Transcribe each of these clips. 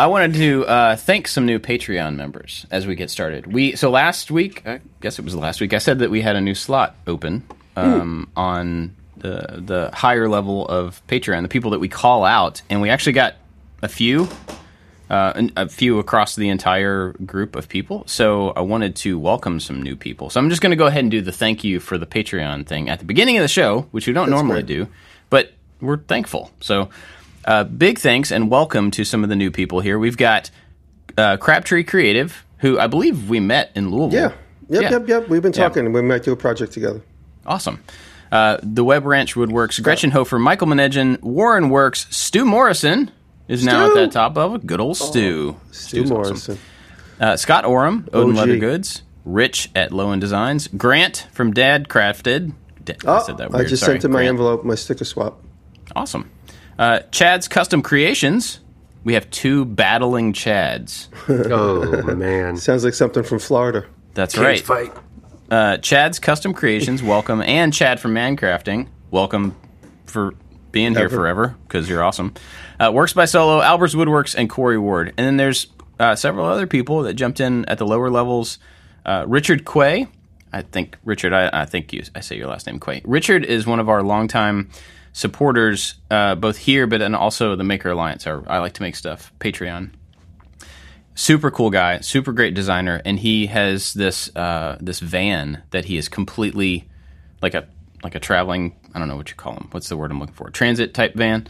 I wanted to uh, thank some new Patreon members as we get started. We so last week, I guess it was last week, I said that we had a new slot open um, on the the higher level of Patreon, the people that we call out, and we actually got a few, uh, a few across the entire group of people. So I wanted to welcome some new people. So I'm just going to go ahead and do the thank you for the Patreon thing at the beginning of the show, which we don't normally do, but we're thankful. So uh, big thanks and welcome to some of the new people here. We've got uh, Crabtree Creative, who I believe we met in Louisville. Yeah. Yep, Yeah. yep, yep. We've been Yeah. talking. We might do a project together. Awesome. Uh, the Web Ranch Woodworks, Gretchen Hofer, Michael Manejan, Warren Works, Stu Morrison is now at Stu! that top level. Good old Stu. Stu Stu's awesome. Morrison. Uh, Scott Oram, Odin OG. Leather Goods, Rich at Lowen Designs, Grant from Dad Crafted. Da- I Oh, said that I just Sorry, sent in my Grant. envelope my sticker swap. Awesome. Uh, Chad's Custom Creations. We have two battling Chads. Oh man, Sounds like something from Florida. That's Can't right. fight. Uh, Chad's Custom Creations, welcome, and Chad from Mancrafting, welcome for being here forever because you're awesome. Uh, Works by Solo, Albert's Woodworks, and Corey Ward. And then there's uh, several other people that jumped in at the lower levels. Uh, Richard Quay, I think Richard, I, I think you, I say your last name Quay. Richard is one of our longtime supporters, uh, both here but and also the Maker Alliance. Our, I like to make stuff Patreon super cool guy, super great designer, and he has this uh, this van that he is completely like a like a traveling I don't know what you call him. What's the word I'm looking for? Transit type van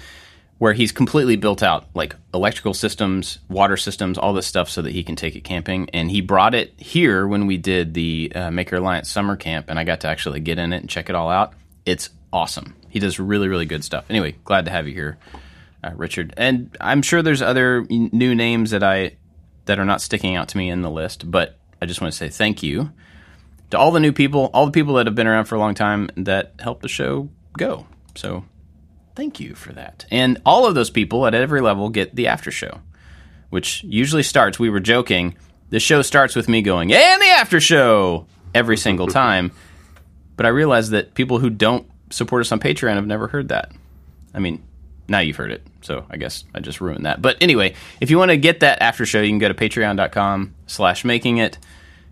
where he's completely built out like electrical systems, water systems, all this stuff so that he can take it camping. And he brought it here when we did the uh, Maker Alliance summer camp, and I got to actually get in it and check it all out. It's awesome. He does really really good stuff. Anyway, glad to have you here. Uh, Richard, and I'm sure there's other new names that I that are not sticking out to me in the list, but I just want to say thank you to all the new people, all the people that have been around for a long time that helped the show go. So thank you for that. And all of those people at every level get the after show, which usually starts, we were joking, the show starts with me going, and the after show every single time. But I realize that people who don't support us on Patreon I've never heard that. I mean, now you've heard it, so I guess I just ruined that. But anyway, if you want to get that after show, you can go to patreon.com slash making it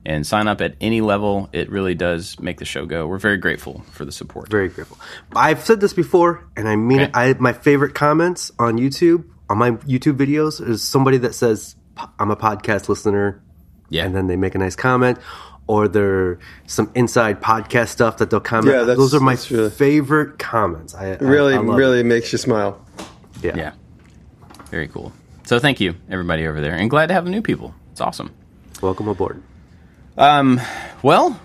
and sign up at any level. It really does make the show go. We're very grateful for the support. Very grateful. I've said this before, and I mean it. I my favorite comments on YouTube on my YouTube videos is somebody that says I'm a podcast listener, Yeah. and then they make a nice comment. Or they're some inside podcast stuff that they'll comment. Yeah, that's- those are my that's really- favorite comments. I, I- Really, I love really makes you smile. yeah. yeah. Very cool. So thank you, everybody over there. And glad to have the new people. It's awesome. Welcome aboard. Um, Well,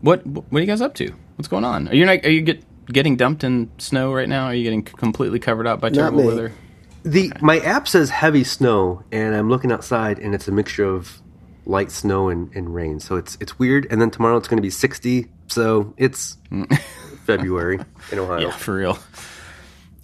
what what are you guys up to? What's going on? Are you not, are you get, getting dumped in snow right now? Are you getting completely covered up by terrible weather? The my app says heavy snow, and I'm looking outside, and it's a mixture of light snow and, and rain. So it's it's weird. And then tomorrow it's going to be 60. So it's February in Ohio. Yeah, for real.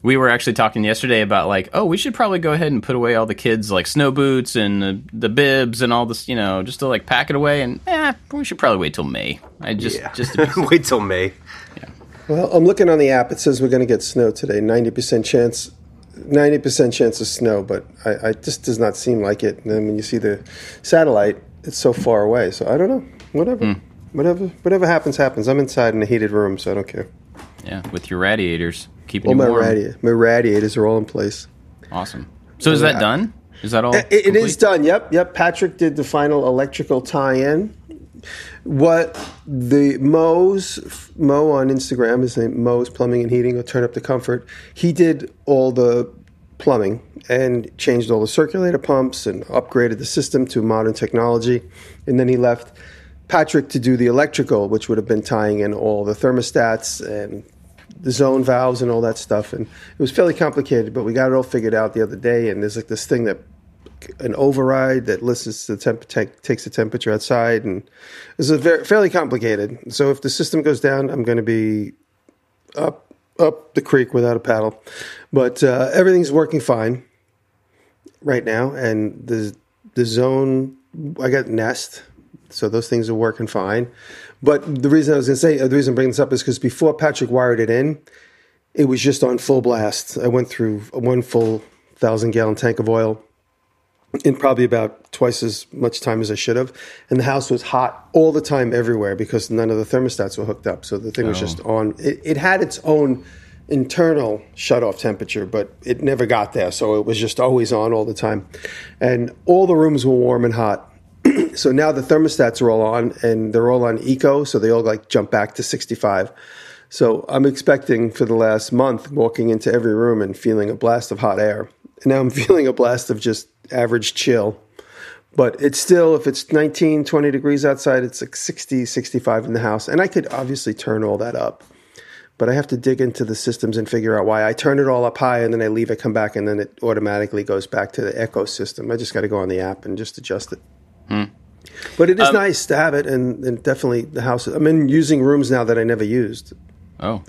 We were actually talking yesterday about like, oh, we should probably go ahead and put away all the kids like snow boots and the, the bibs and all this, you know, just to like pack it away. And eh, we should probably wait till May. I just Yeah. just to be, wait till May. Yeah. Well, I'm looking on the app. It says we're going to get snow today. Ninety percent chance. Ninety percent chance of snow, but I, I just does not seem like it. And then when you see the satellite, it's so far away. So I don't know. Whatever, Hmm. whatever, whatever happens, happens. I'm inside in a heated room, so I don't care. yeah, with your radiators keeping All you my warm. radi- my radiators are all in place. Awesome. So is that done? Is that all? It, it is done. Yep, yep. Patrick did the final electrical tie-in. What the Mo's Mo on Instagram, his name Mo's Plumbing and Heating, or Turn Up the Comfort. He did all the plumbing and changed all the circulator pumps and upgraded the system to modern technology. And then he left Patrick to do the electrical, which would have been tying in all the thermostats and the zone valves and all that stuff. And it was fairly complicated, but we got it all figured out the other day. And there's like this thing that an override that listens to the temp- take, takes the temperature outside, and it's a very, fairly complicated. So if the system goes down, I'm going to be up up the creek without a paddle. But uh, everything's working fine right now, and the the zone I got Nest, so those things are working fine. But the reason I was going to say uh, the reason I'm bringing this up is because before Patrick wired it in, it was just on full blast. I went through one full thousand gallon tank of oil in probably about twice as much time as I should have. And the house was hot all the time everywhere because none of the thermostats were hooked up. So the thing was just on. It, it had its own internal shut off temperature, but it never got there. So it was just always on all the time. And all the rooms were warm and hot. so now the thermostats are all on and they're all on eco. So they all like jump back to 65. So I'm expecting for the last month walking into every room and feeling a blast of hot air. And now I'm feeling a blast of just average chill. But it's still, if it's 19, 20 degrees outside, it's like 60, 65 in the house. And I could obviously turn all that up. But I have to dig into the systems and figure out why I turn it all up high and then I leave it come back and then it automatically goes back to the Echo system. I just got to go on the app and just adjust it. Hmm. But it is um, nice to have it, and, and definitely the house. I'm in using rooms now that I never used. Oh,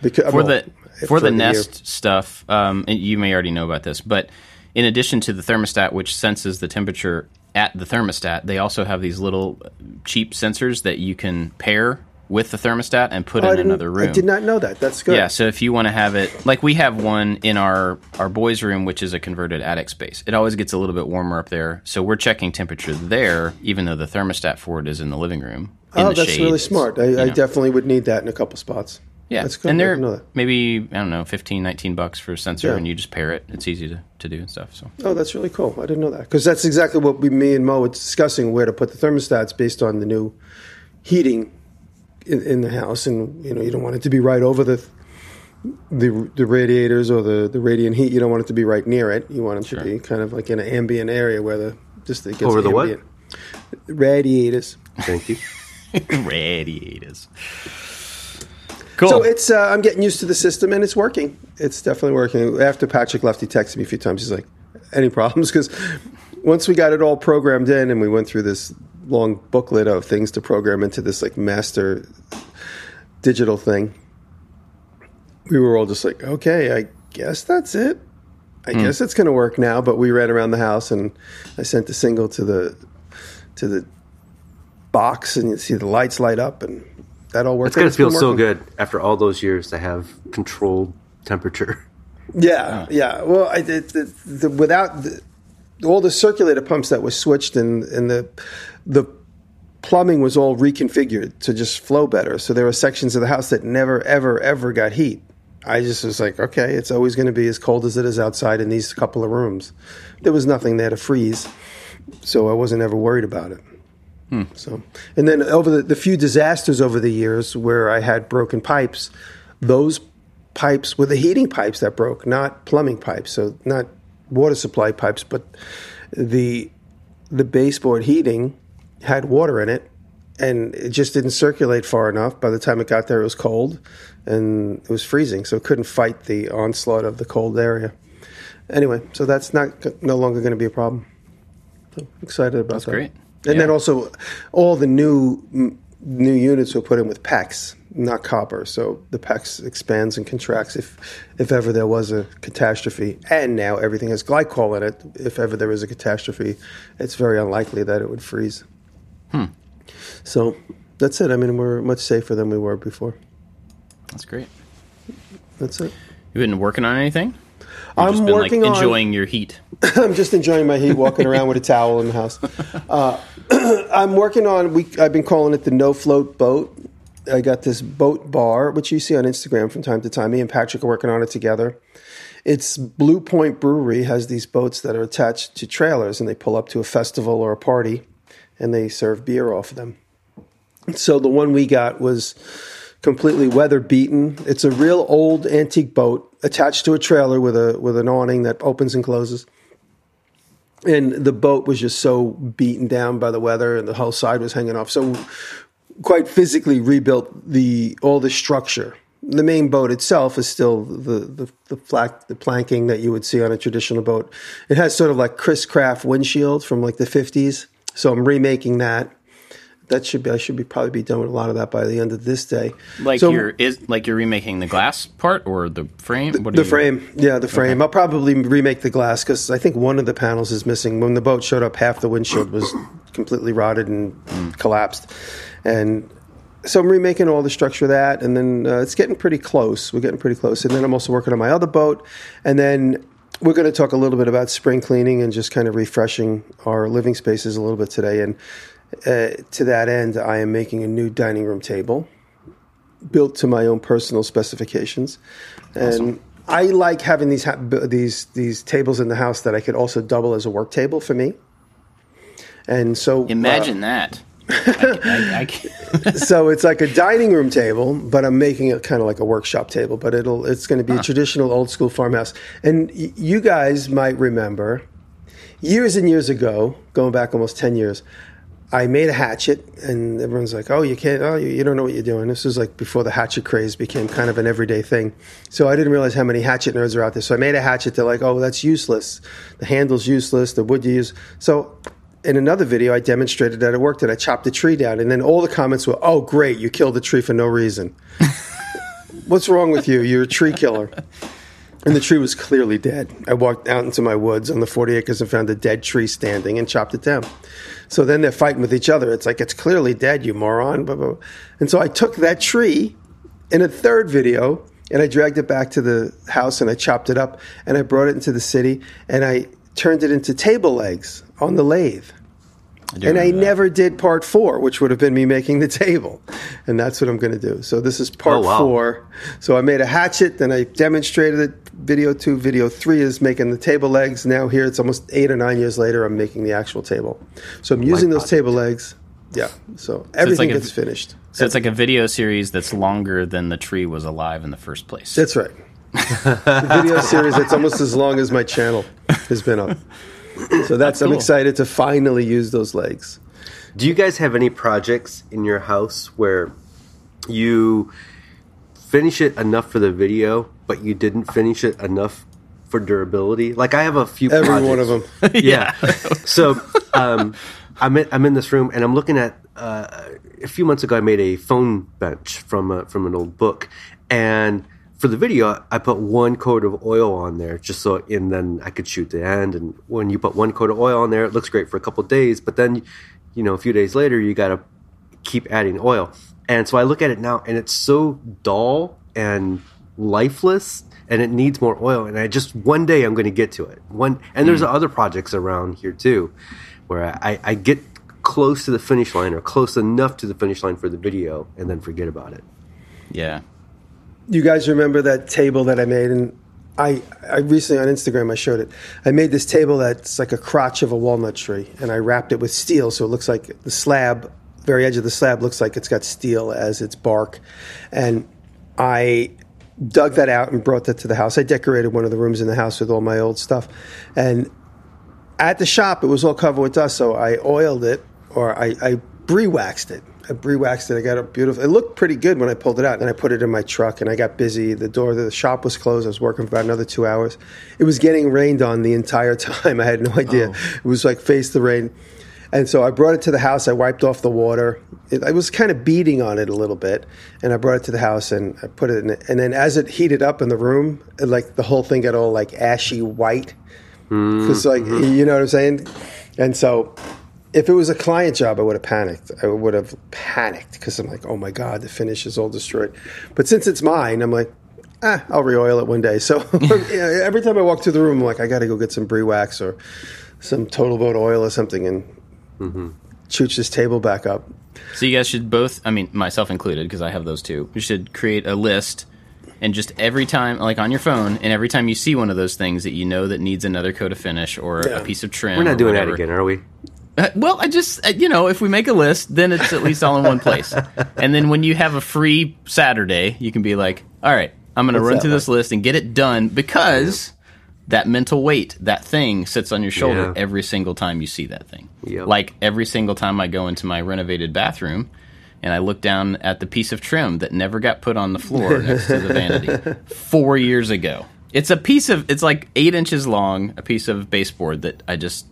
Because, for well, the for the year. Nest stuff, um, and you may already know about this, but in addition to the thermostat, which senses the temperature at the thermostat, they also have these little cheap sensors that you can pair with the thermostat and put Oh, in another room. I did not know that. That's good. Yeah, so if you want to have it, like we have one in our our boys' room, which is a converted attic space. It always gets a little bit warmer up there, so we're checking temperature there, even though the thermostat for it is in the living room. Oh, the that's shade. really smart. I, I definitely would need that in a couple spots. Yeah, that's good. and they're didn't know that. maybe I don't know 15, 19 bucks for a sensor, Yeah. and you just pair it. It's easy to, to do and stuff. So Oh, that's really cool. I didn't know that because that's exactly what we, me and Mo were discussing where to put the thermostats based on the new heating in, in the house, and you know you don't want it to be right over the the the radiators or the the radiant heat. You don't want it to be right near it. You want it Sure. to be kind of like in an ambient area where the just it gets Over the what? ambient. Radiators. Thank you. radiators. Cool. So it's uh, I'm getting used to the system and it's working. It's definitely working. After Patrick left, he texted me a few times. He's like, "Any problems?" Because once we got it all programmed in and we went through this long booklet of things to program into this like master digital thing, we were all just like, "Okay, I guess that's it. I guess it's going to work now." But we ran around the house and I sent the single to the to the box and you see the lights light up and that all worked. It's gonna feel so good after all those years to have controlled temperature. Yeah, yeah. Well, I the, the, without the, all the circulator pumps that were switched and and the the plumbing was all reconfigured to just flow better. So there were sections of the house that never ever ever got heat. I just was like, okay, it's always going to be as cold as it is outside in these couple of rooms. There was nothing there to freeze, so I wasn't ever worried about it. So, and then over the, the few disasters over the years where I had broken pipes, those pipes were the heating pipes that broke, not plumbing pipes. So not water supply pipes, but the the baseboard heating had water in it, and it just didn't circulate far enough. By the time it got there, it was cold, and it was freezing, so it couldn't fight the onslaught of the cold area. Anyway, so that's not no longer going to be a problem. So excited about That's that. great. And Yeah. then also, all the new new units were put in with PEX, not copper. So the PEX expands and contracts if if ever there was a catastrophe. And now everything has glycol in it. If ever there is a catastrophe, it's very unlikely that it would freeze. Hmm. So that's it. I mean, we're much safer than we were before. That's great. That's it. You been working on anything? You've I'm just been working like on- enjoying your heat. I'm just enjoying my heat, walking around with a towel in the house. Uh, I'm working on. We I've been calling it the no float boat. I got this boat bar, which you see on Instagram from time to time. Me and Patrick are working on it together. It's Blue Point Brewery has these boats that are attached to trailers, and they pull up to a festival or a party, and they serve beer off of them. So the one we got was completely weather beaten. It's a real old antique boat attached to a trailer with a with an awning that opens and closes. And the boat was just so beaten down by the weather, and the whole side was hanging off. So, quite physically rebuilt the all the structure. The main boat itself is still the the the, flat, the planking that you would see on a traditional boat. It has sort of like Chris Craft windshield from like the fifties. So I'm remaking that. That should be I should be probably be done with a lot of that by the end of this day. Like So- you're is like you're remaking the glass part or the frame? What The you- frame, yeah, the frame. I'll probably remake the glass because I think one of the panels is missing. When the boat showed up, half the windshield was completely rotted and collapsed, and so I'm remaking all the structure of that, and then uh, it's getting pretty close. We're getting pretty close, and then I'm also working on my other boat, and then we're going to talk a little bit about spring cleaning and just kind of refreshing our living spaces a little bit today. And uh, to that end, I am making a new dining room table built to my own personal specifications. And I like having these ha- these these tables in the house that I could also double as a work table for me. And so uh, Imagine that. I, I, I so it's like a dining room table, but I'm making it kind of like a workshop table. But it'll it's going to be a traditional old school farmhouse. And y- you guys might remember years and years ago, going back almost ten years, I made a hatchet, and everyone's like, "Oh, you can't! Oh, you, you don't know what you're doing." This was like before the hatchet craze became kind of an everyday thing. So I didn't realize how many hatchet nerds are out there. So I made a hatchet. They're like, "Oh, that's useless. The handle's useless. The wood you use." So in another video, I demonstrated that it worked, and I chopped the tree down. And then all the comments were, "Oh, great! You killed the tree for no reason. What's wrong with you? You're a tree killer." And the tree was clearly dead. I walked out into my woods on the 40 acres and found a dead tree standing and chopped it down. So then they're fighting with each other. It's like, it's clearly dead, you moron. Blah, blah, blah. And so I took that tree in a third video and I dragged it back to the house and I chopped it up and I brought it into the city and I turned it into table legs on the lathe. And I that. Uh, never did part four, which would have been me making the table. And that's what I'm going to do. So this is part Oh, wow. four. So I made a hatchet, then I demonstrated it. Video two, video three is making the table legs. Now here it's almost eight or nine years later, I'm making the actual table. So I'm using those table legs. Yeah. So everything like a- gets finished. so it's like a video series that's longer than the tree was alive in the first place. That's right. video series that's almost as long as my channel has been up. So that's, I'm cool. excited to finally use those legs. Do you guys have any projects in your house where you finish it enough for the video, but you didn't finish it enough for durability? Like I have a few. Every projects. one of them. yeah. so um, I'm in, I'm in this room and I'm looking at uh, a few months ago I made a phone bench from a, from an old book and for the video I put one coat of oil on there just so and then I could shoot the end. And when you put one coat of oil on there it looks great for a couple of days but then you know a few days later you got to keep adding oil. And so I look at it now and it's so dull and lifeless and it needs more oil. And i just one day i'm going to get to it. One and there's hmm. other projects around here too where I, I get close to the finish line or close enough to the finish line for the video and then forget about it. Yeah. You guys remember that table that I made and I, I recently on Instagram I showed it. I made this table that's like a crotch of a walnut tree and I wrapped it with steel so it looks like the slab, very edge of the slab looks like it's got steel as its bark. And I dug that out and brought that to the house. I decorated one of the rooms in the house with all my old stuff. And at the shop, it was all covered with dust, so I oiled it or I, I Briwaxed it. I Briwaxed it. I got it beautiful. It looked pretty good when I pulled it out. Then I put it in my truck and I got busy. The door, the shop was closed. I was working for about another two hours. It was getting rained on the entire time. I had no idea. Oh. It was like face the rain. And so I brought it to the house. I wiped off the water. It, I was kind of beating on it a little bit, and I brought it to the house and I put it in. It. And then as it heated up in the room, it, like the whole thing got all like ashy white hmm. because like hmm. you know what I'm saying. And so, if it was a client job, I would have panicked. I would have panicked because I'm like, oh my god, the finish is all destroyed. But since it's mine, I'm like, ah, I'll re-oil it one day. So yeah, every time I walk through the room, I'm like, I got to go get some Briwax or some Total Boat oil or something and chooch this table back up. So you guys should both, I mean, myself included, because I have those too. You should create a list, and just every time, like on your phone, and every time you see one of those things that you know that needs another coat of finish or Yeah. a piece of trim, we're not doing that again are we well, I just, uh, you know, if we make a list, then it's at least all in one place. And then when you have a free Saturday, you can be like, all right, I'm going to run through this list and get it done because that mental weight, that thing sits on your shoulder Yeah. every single time you see that thing. Yep. Like every single time I go into my renovated bathroom and I look down at the piece of trim that never got put on the floor next to the vanity four years ago. It's a piece of, it's like eight inches long, a piece of baseboard that I just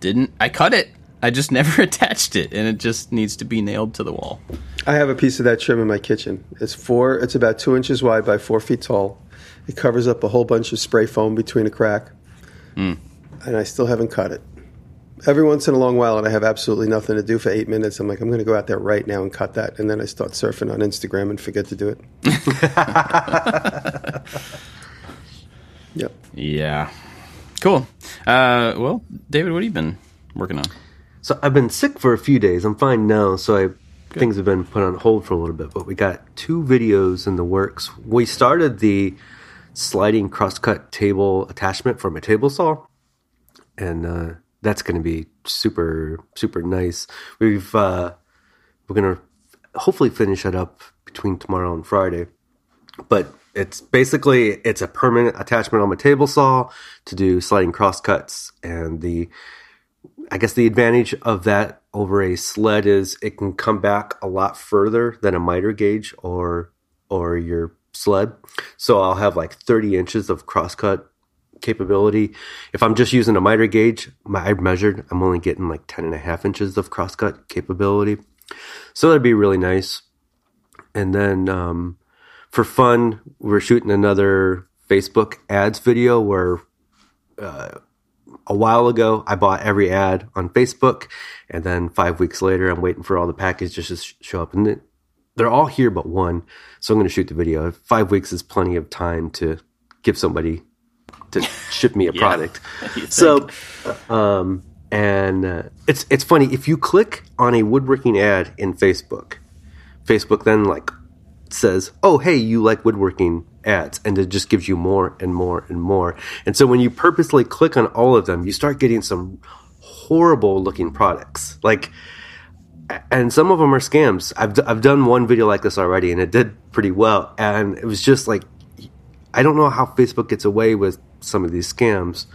didn't I cut it. I just never attached it and it just needs to be nailed to the wall. I have a piece of that trim in my kitchen. It's four. It's about two inches wide by four feet tall. It covers up a whole bunch of spray foam between a crack, hmm. and I still haven't cut it. Every once in a long while, and I have absolutely nothing to do for eight minutes. I'm like, I'm going to go out there right now and cut that, and then I start surfing on Instagram and forget to do it. yep. Yeah. Cool. Uh, well, David, what have you been working on? So I've been sick for a few days. I'm fine now, so I things have been put on hold for a little bit. But we got two videos in the works. We started the sliding crosscut table attachment from a table saw, and uh, that's going to be super super nice. We've uh, we're going to hopefully finish it up between tomorrow and Friday, but it's basically it's a permanent attachment on my table saw to do sliding crosscuts and the I guess the advantage of that over a sled is it can come back a lot further than a miter gauge or or your sled. So I'll have like 30 inches of crosscut capability. If I'm just using a miter gauge, my, I've measured, I'm only getting like 10 and a half inches of crosscut capability. So that'd be really nice. And then um, for fun, we're shooting another Facebook ads video where uh, a while ago I bought every ad on Facebook, and then five weeks later I'm waiting for all the packages to show up, and they're all here but one. So I'm going to shoot the video. Five weeks is plenty of time to give somebody to ship me a product. so, um, and uh, it's it's funny if you click on a woodworking ad in Facebook, Facebook then like says, "Oh, hey, you like woodworking ads," and it just gives you more and more and more. And so when you purposely click on all of them, you start getting some horrible looking products. Like, and some of them are scams. I've d- I've done one video like this already, and it did pretty well. And it was just like, I don't know how Facebook gets away with some of these scams,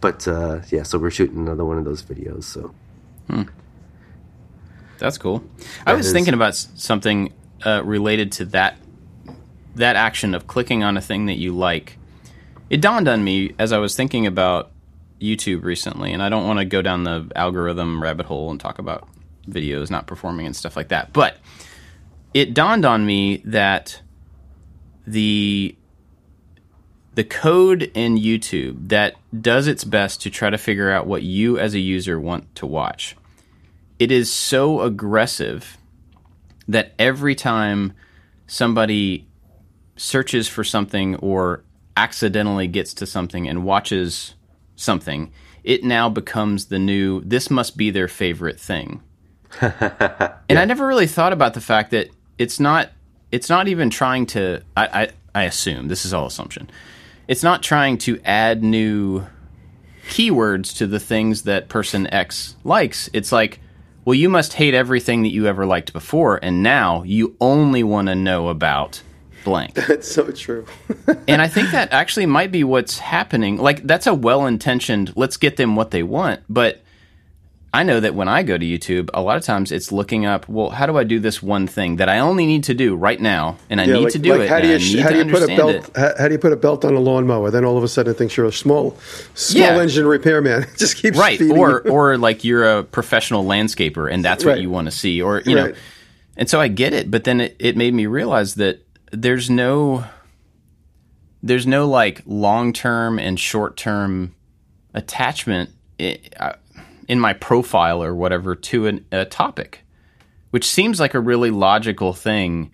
but uh, yeah. So we're shooting another one of those videos. So. That's cool. I was is- thinking about something uh, related to that that action of clicking on a thing that you like. It dawned on me as I was thinking about YouTube recently, and I don't want to go down the algorithm rabbit hole and talk about videos not performing and stuff like that. But it dawned on me that the the code in YouTube that does its best to try to figure out what you as a user want to watch it is so aggressive that every time somebody searches for something or accidentally gets to something and watches something, it now becomes the new, this must be their favorite thing. and I never really thought about the fact that it's not, it's not even trying to, I, I, I assume, this is all assumption, it's not trying to add new keywords to the things that person X likes. It's like, well, you must hate everything that you ever liked before, and now you only want to know about blank. That's so true. and I think that actually might be what's happening. Like, that's a well intentioned, let's get them what they want. But I know that when I go to YouTube, a lot of times it's looking up, well, how do I do this one thing that I only need to do right now, and I need like, to do like it, How do you I sh- how do you put a belt? How, how do you put a belt on a lawnmower? Then all of a sudden it thinks you're a small, small Yeah. engine repairman. It just keeps right or you. or like you're a professional landscaper and that's what Right. you want to see or you know Right. and so i get it but then it, it made me realize that there's no there's no like long-term and short-term attachment i- uh, in my profile or whatever to an, a topic which seems like a really logical thing.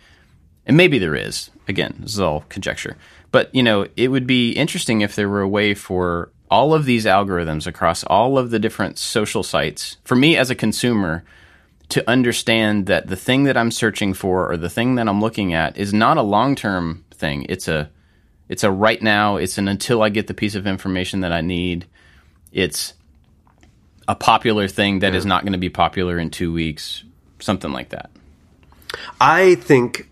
And maybe there is. Again this is all conjecture. But you know it would be interesting if there were a way for all of these algorithms across all of the different social sites for me as a consumer to understand that the thing that i'm searching for or the thing that i'm looking at is not a long-term thing. It's a it's a right now. It's an until i get the piece of information that i need. It's a popular thing that is not going to be popular in two weeks something like that I think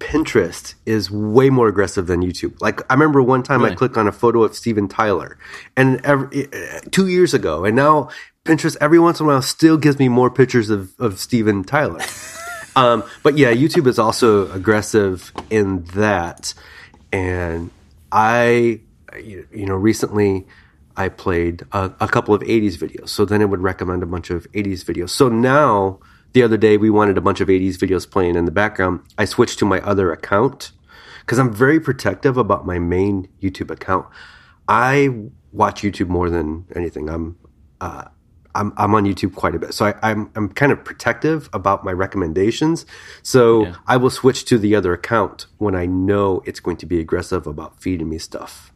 Pinterest is way more aggressive than YouTube. Like I remember one time I clicked on a photo of Steven Tyler, and every, two years ago, and now Pinterest every once in a while still gives me more pictures of of Steven Tyler. um, but yeah, YouTube is also aggressive in that, and I, you know, recently. I played a, a couple of 80s videos. So then it would recommend a bunch of 80s videos. So now, the other day, we wanted a bunch of 80s videos playing in the background. I switched to my other account because I'm very protective about my main YouTube account. I watch YouTube more than anything. I'm, uh, I'm, I'm on YouTube quite a bit. So I, I'm, I'm kind of protective about my recommendations. So I will switch to the other account when I know it's going to be aggressive about feeding me stuff.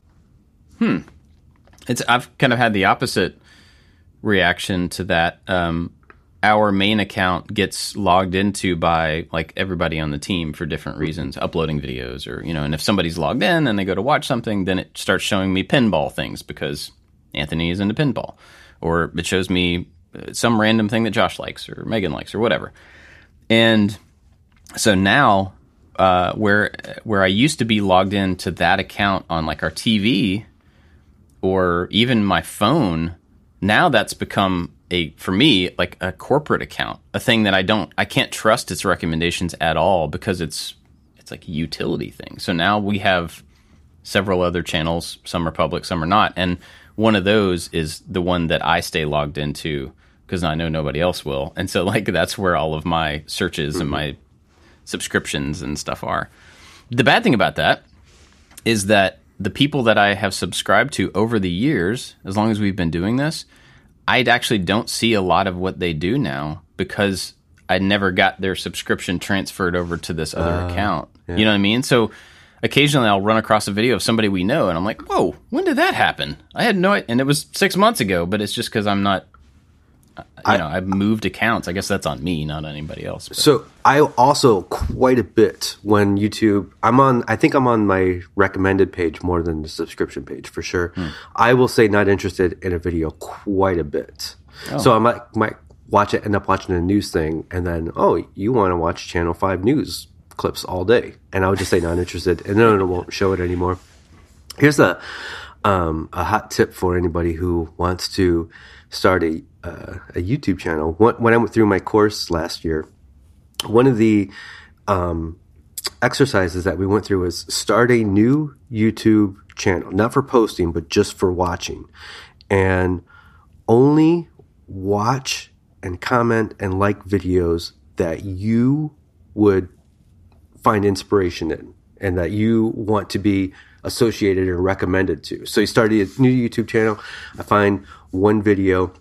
It's I've kind of had the opposite reaction to that. Um, our main account gets logged into by like everybody on the team for different reasons, uploading videos or you know, and if somebody's logged in and they go to watch something, then it starts showing me pinball things because Anthony is into pinball, or it shows me uh, some random thing that Josh likes or Megan likes or whatever. And so now, uh, where where I used to be logged into that account on like our TV or even my phone, now that's become a for me like a corporate account, a thing that I don't I can't trust its recommendations at all because it's it's like a utility thing. So now we have several other channels, some are public, some are not, and one of those is the one that I stay logged into because I know nobody else will. And so like that's where all of my searches mm-hmm. and my subscriptions and stuff are. The bad thing about that is that the people that I have subscribed to over the years, as long as we've been doing this, I actually don't see a lot of what they do now because I never got their subscription transferred over to this other uh, account. Yeah. You know what I mean? So occasionally I'll run across a video of somebody we know and I'm like, whoa, when did that happen? I had no and it was six months ago, but it's just because I'm not you I, know, I've moved accounts. I guess that's on me, not anybody else. But. So I also quite a bit when YouTube. I'm on. I think I'm on my recommended page more than the subscription page for sure. Hmm. I will say not interested in a video quite a bit. Oh. So I might might watch it, end up watching a news thing, and then oh, you want to watch Channel Five news clips all day, and I would just say not interested, and then it won't show it anymore. Here's a um, a hot tip for anybody who wants to start a uh, a YouTube channel. When I went through my course last year, one of the um, exercises that we went through was start a new YouTube channel, not for posting, but just for watching, and only watch and comment and like videos that you would find inspiration in and that you want to be associated and recommended to. So you started a new YouTube channel. I find one video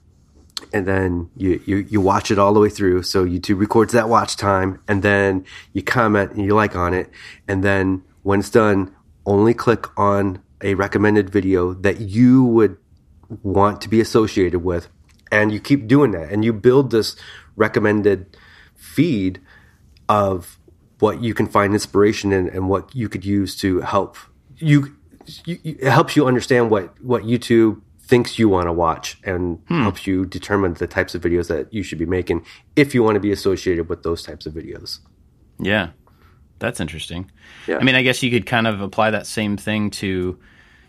and then you, you, you watch it all the way through. So YouTube records that watch time and then you comment and you like on it. And then when it's done, only click on a recommended video that you would want to be associated with. And you keep doing that and you build this recommended feed of what you can find inspiration in and what you could use to help you, you it helps you understand what, what YouTube thinks you want to watch and hmm. helps you determine the types of videos that you should be making if you want to be associated with those types of videos. Yeah. That's interesting. Yeah. I mean, I guess you could kind of apply that same thing to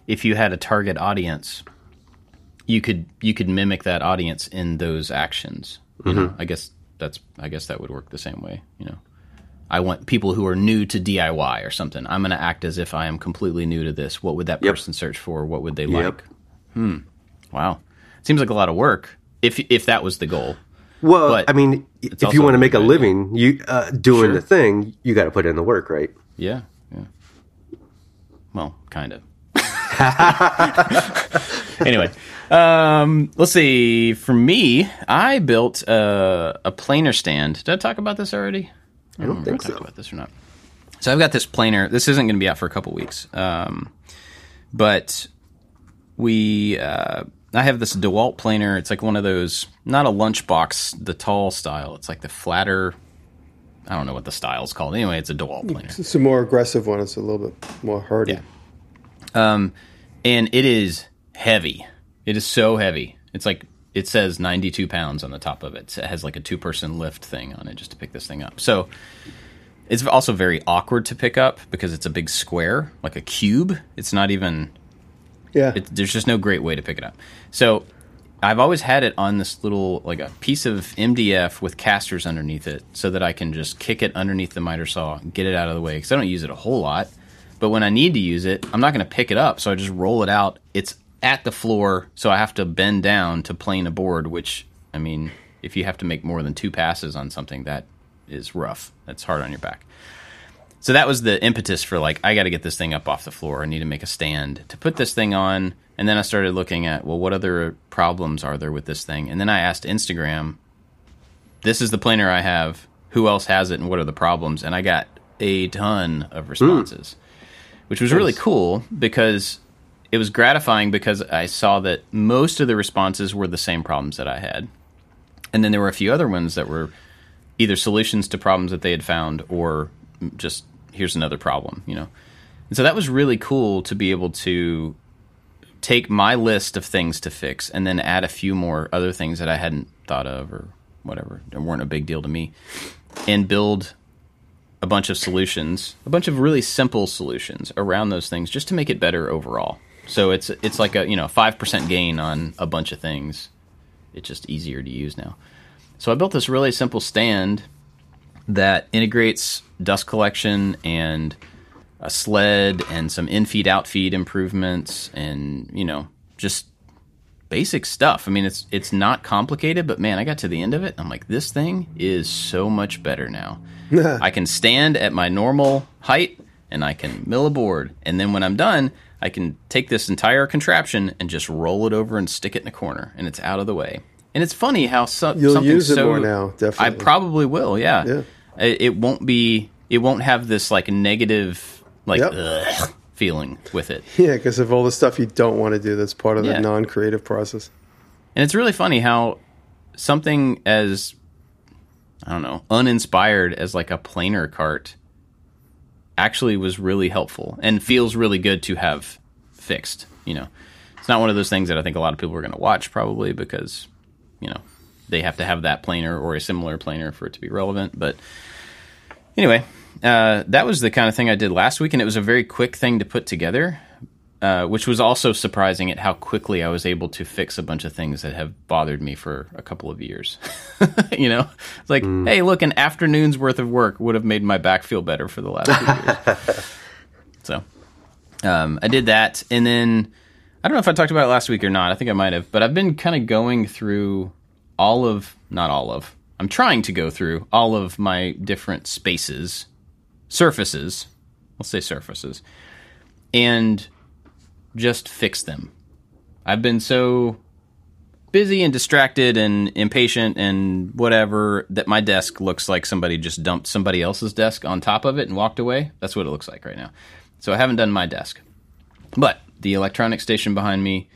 if you had a target audience, you could you could mimic that audience in those actions. You mm-hmm. know, I guess that's I guess that would work the same way, you know. I want people who are new to DIY or something. I'm going to act as if I am completely new to this. What would that person search for? What would they yep. like? Hmm. Wow. Seems like a lot of work if if that was the goal. Well, but I mean, if you want to make a living, you uh, doing sure. the thing, you got to put in the work, right? Yeah. Yeah. Well, kind of. anyway, um, let's see. For me, I built a, a planer stand. Did I talk about this already? I don't, I don't think so. About this or not? So I've got this planer. This isn't going to be out for a couple weeks, um, but we uh, I have this DeWalt planer. It's like one of those, not a lunchbox, the tall style. It's like the flatter. I don't know what the style's called. Anyway, it's a DeWalt planer. It's a more aggressive one. It's a little bit more hardy. Yeah. Um, and it is heavy. It is so heavy. It's like it says 92 pounds on the top of it. It has like a two person lift thing on it just to pick this thing up. So it's also very awkward to pick up because it's a big square, like a cube. It's not even yeah. It, there's just no great way to pick it up. So I've always had it on this little, like a piece of MDF with casters underneath it so that I can just kick it underneath the miter saw, get it out of the way. Because I don't use it a whole lot. But when I need to use it, I'm not going to pick it up. So I just roll it out. It's at the floor, so I have to bend down to plane a board, which, I mean, if you have to make more than two passes on something, that is rough. That's hard on your back. So that was the impetus for like I got to get this thing up off the floor. I need to make a stand to put this thing on. And then I started looking at well, what other problems are there with this thing? And then I asked Instagram, "This is the planer I have. Who else has it, and what are the problems?" And I got a ton of responses, mm. which was really cool because it was gratifying because I saw that most of the responses were the same problems that I had, and then there were a few other ones that were either solutions to problems that they had found or just here's another problem, you know. And so that was really cool to be able to take my list of things to fix and then add a few more other things that I hadn't thought of or whatever, that weren't a big deal to me, and build a bunch of solutions, a bunch of really simple solutions around those things just to make it better overall. So it's it's like a, you know, 5% gain on a bunch of things. It's just easier to use now. So I built this really simple stand that integrates dust collection and a sled and some in-feed out-feed improvements and you know just basic stuff. I mean it's it's not complicated, but man, I got to the end of it. I'm like this thing is so much better now. I can stand at my normal height and I can mill a board and then when I'm done, I can take this entire contraption and just roll it over and stick it in a corner and it's out of the way. And it's funny how so, You'll something use it so more now, definitely. I probably will. Yeah. Yeah. It, it won't be. It won't have this like negative like Yep. ugh, feeling with it. Yeah, because of all the stuff you don't want to do that's part of Yeah. the non-creative process. And it's really funny how something as I don't know uninspired as like a planer cart actually was really helpful and feels really good to have fixed. You know, it's not one of those things that I think a lot of people are going to watch probably because you know they have to have that planer or a similar planer for it to be relevant. But anyway, uh, that was the kind of thing I did last week, and it was a very quick thing to put together. Uh, which was also surprising at how quickly I was able to fix a bunch of things that have bothered me for a couple of years. you know, it's like, hey, look, an afternoon's worth of work would have made my back feel better for the last few years. so um, I did that, and then I don't know if I talked about it last week or not. I think I might have, but I've been kind of going through all of, not all of, I'm trying to go through all of my different spaces, surfaces. Let's say surfaces, and just fix them. I've been so busy and distracted and impatient and whatever that my desk looks like somebody just dumped somebody else's desk on top of it and walked away. That's what it looks like right now. So I haven't done my desk. But the electronic station behind me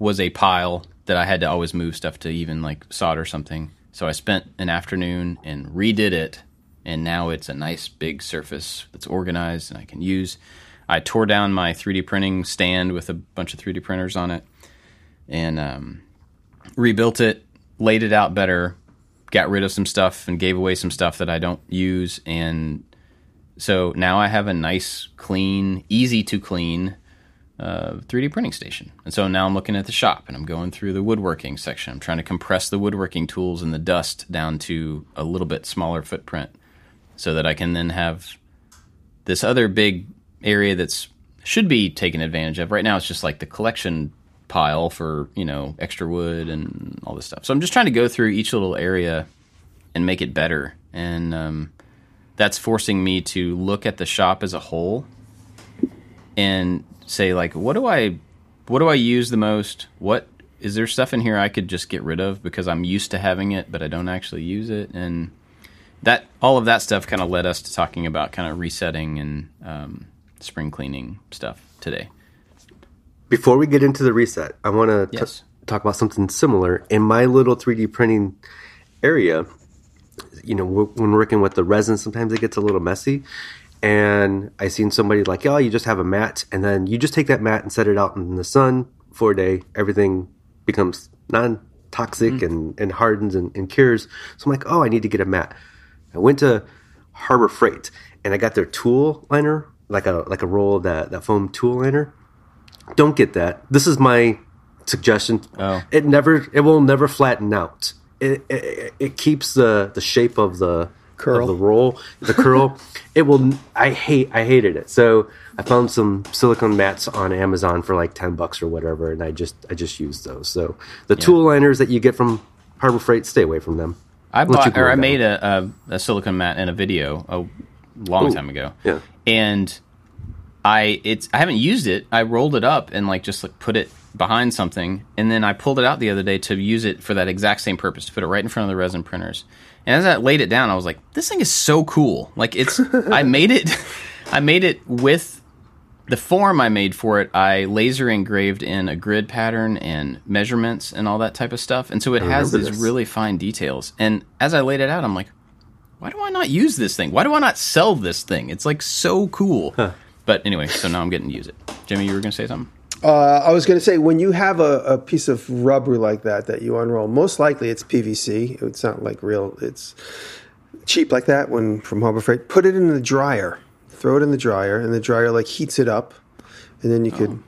was a pile that I had to always move stuff to even like solder something. So I spent an afternoon and redid it and now it's a nice big surface that's organized and I can use. I tore down my 3D printing stand with a bunch of 3D printers on it and um, rebuilt it, laid it out better, got rid of some stuff and gave away some stuff that I don't use. And so now I have a nice, clean, easy to clean uh, 3D printing station. And so now I'm looking at the shop and I'm going through the woodworking section. I'm trying to compress the woodworking tools and the dust down to a little bit smaller footprint so that I can then have this other big area that's should be taken advantage of. Right now it's just like the collection pile for, you know, extra wood and all this stuff. So I'm just trying to go through each little area and make it better. And um, that's forcing me to look at the shop as a whole and say like what do I what do I use the most? What is there stuff in here I could just get rid of because I'm used to having it but I don't actually use it and that all of that stuff kind of led us to talking about kind of resetting and um, spring cleaning stuff today. Before we get into the reset, I want to Yes. talk about something similar. In my little 3D printing area, you know, when working with the resin, sometimes it gets a little messy. And I seen somebody like, oh, you just have a mat, and then you just take that mat and set it out in the sun for a day. Everything becomes non toxic and, and hardens and, and cures. So I'm like, oh, I need to get a mat. I went to Harbor Freight and I got their tool liner, like a like a roll of that, that foam tool liner. Don't get that. This is my suggestion. Oh. It never it will never flatten out. It, it, it keeps the, the shape of the Curl. of the roll, the curl. it will. I hate. I hated it. So I found some silicone mats on Amazon for like ten bucks or whatever, and I just I just used those. So the tool liners that you get from Harbor Freight, stay away from them. I bought or I made a, a, a silicone mat in a video a long Ooh. time ago. Yeah. And I it's I haven't used it. I rolled it up and like just like put it behind something and then I pulled it out the other day to use it for that exact same purpose, to put it right in front of the resin printers. And as I laid it down, I was like, this thing is so cool. Like it's I made it I made it with the form I made for it, I laser engraved in a grid pattern and measurements and all that type of stuff. And so it has these this. really fine details. And as I laid it out, I'm like, why do I not use this thing? Why do I not sell this thing? It's like so cool. But anyway, so now I'm getting to use it. Jimmy, you were going to say something? Uh, I was going to say, when you have a, a piece of rubber like that that you unroll, most likely it's PVC. It's not like real. It's cheap like that. When from Harbor Freight, put it in the dryer. Throw it in the dryer, and the dryer like heats it up, and then you could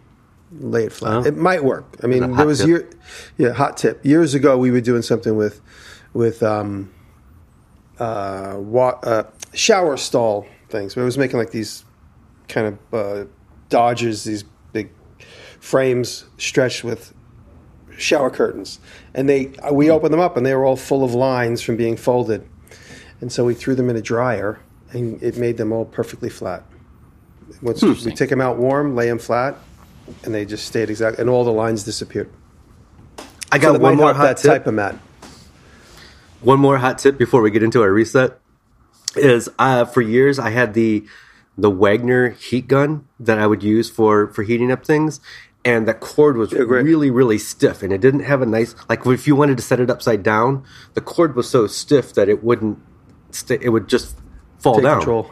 lay it flat. Oh. It might work. I mean, there was tip. year, yeah, hot tip. Years ago, we were doing something with with um, uh, wa- uh, shower stall things. We was making like these kind of uh, dodges, these big frames stretched with shower curtains, and they we opened them up and they were all full of lines from being folded, and so we threw them in a dryer and it made them all perfectly flat. Once we take them out warm, lay them flat, and they just stayed exact, and all the lines disappeared. I got that one more hot tip. type of mat. One more hot tip before we get into our reset is uh, for years I had the the Wagner heat gun that I would use for for heating up things, and that cord was really really stiff, and it didn't have a nice like if you wanted to set it upside down, the cord was so stiff that it wouldn't sta it would just fall Take down. control.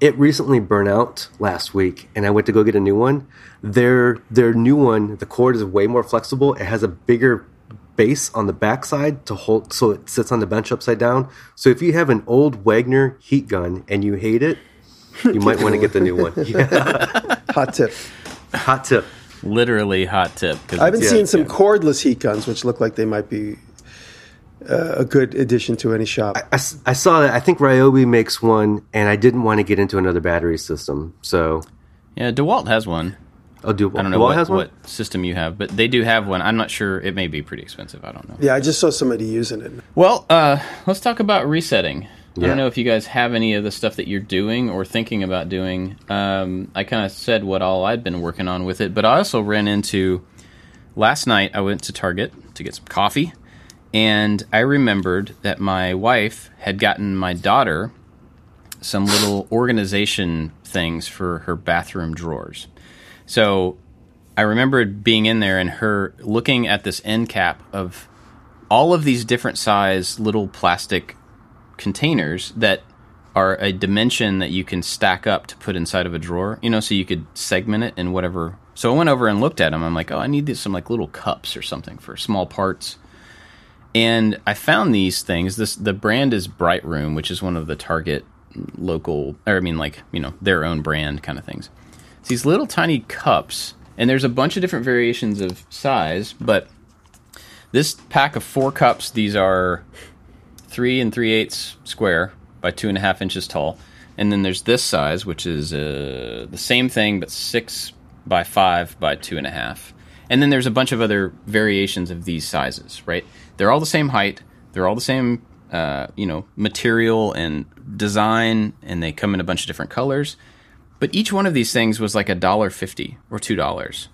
It recently burned out last week, and I went to go get a new one. Their their new one, the cord is way more flexible. It has a bigger base on the backside to hold, so it sits on the bench upside down. So if you have an old Wagner heat gun and you hate it, you might want to get the new one. Yeah. Hot tip. Hot tip. Literally hot tip. 'cause I've been it's- seeing some yeah. cordless heat guns, which look like they might be a good addition to any shop. I saw that. I think Ryobi makes one, and I didn't want to get into another battery system. So Yeah, DeWalt has one. I'll do. I don't know Dewalt what, has what system you have, but they do have one. I'm not sure. It may be pretty expensive. I don't know. yeah, I just saw somebody using it. Well, uh, let's talk about resetting. I don't know if you guys have any of the stuff that you're doing or thinking about doing. Um, I kind of said what all I'd been working on with it, but I also ran into last night. I went to Target to get some coffee, and I remembered that my wife had gotten my daughter some little organization things for her bathroom drawers. So I remembered being in there and her looking at this end cap of all of these different size little plastic containers that are a dimension that you can stack up to put inside of a drawer, you know, so you could segment it in whatever. So I went over and looked at them. I'm like, oh, I need these, some like little cups or something for small parts. And I found these things. This the brand is Brightroom, which is one of the Target local, or I mean, like you know, their own brand kind of things. It's these little tiny cups, and there's a bunch of different variations of size, but this pack of four cups, these are three and three eighths square by two and a half inches tall. And then there's this size, which is uh, the same thing, but six by five by two and a half. And then there's a bunch of other variations of these sizes, right? They're all the same height. They're all the same, uh, you know, material and design, and they come in a bunch of different colors. But each one of these things was like a dollar fifty or two dollars.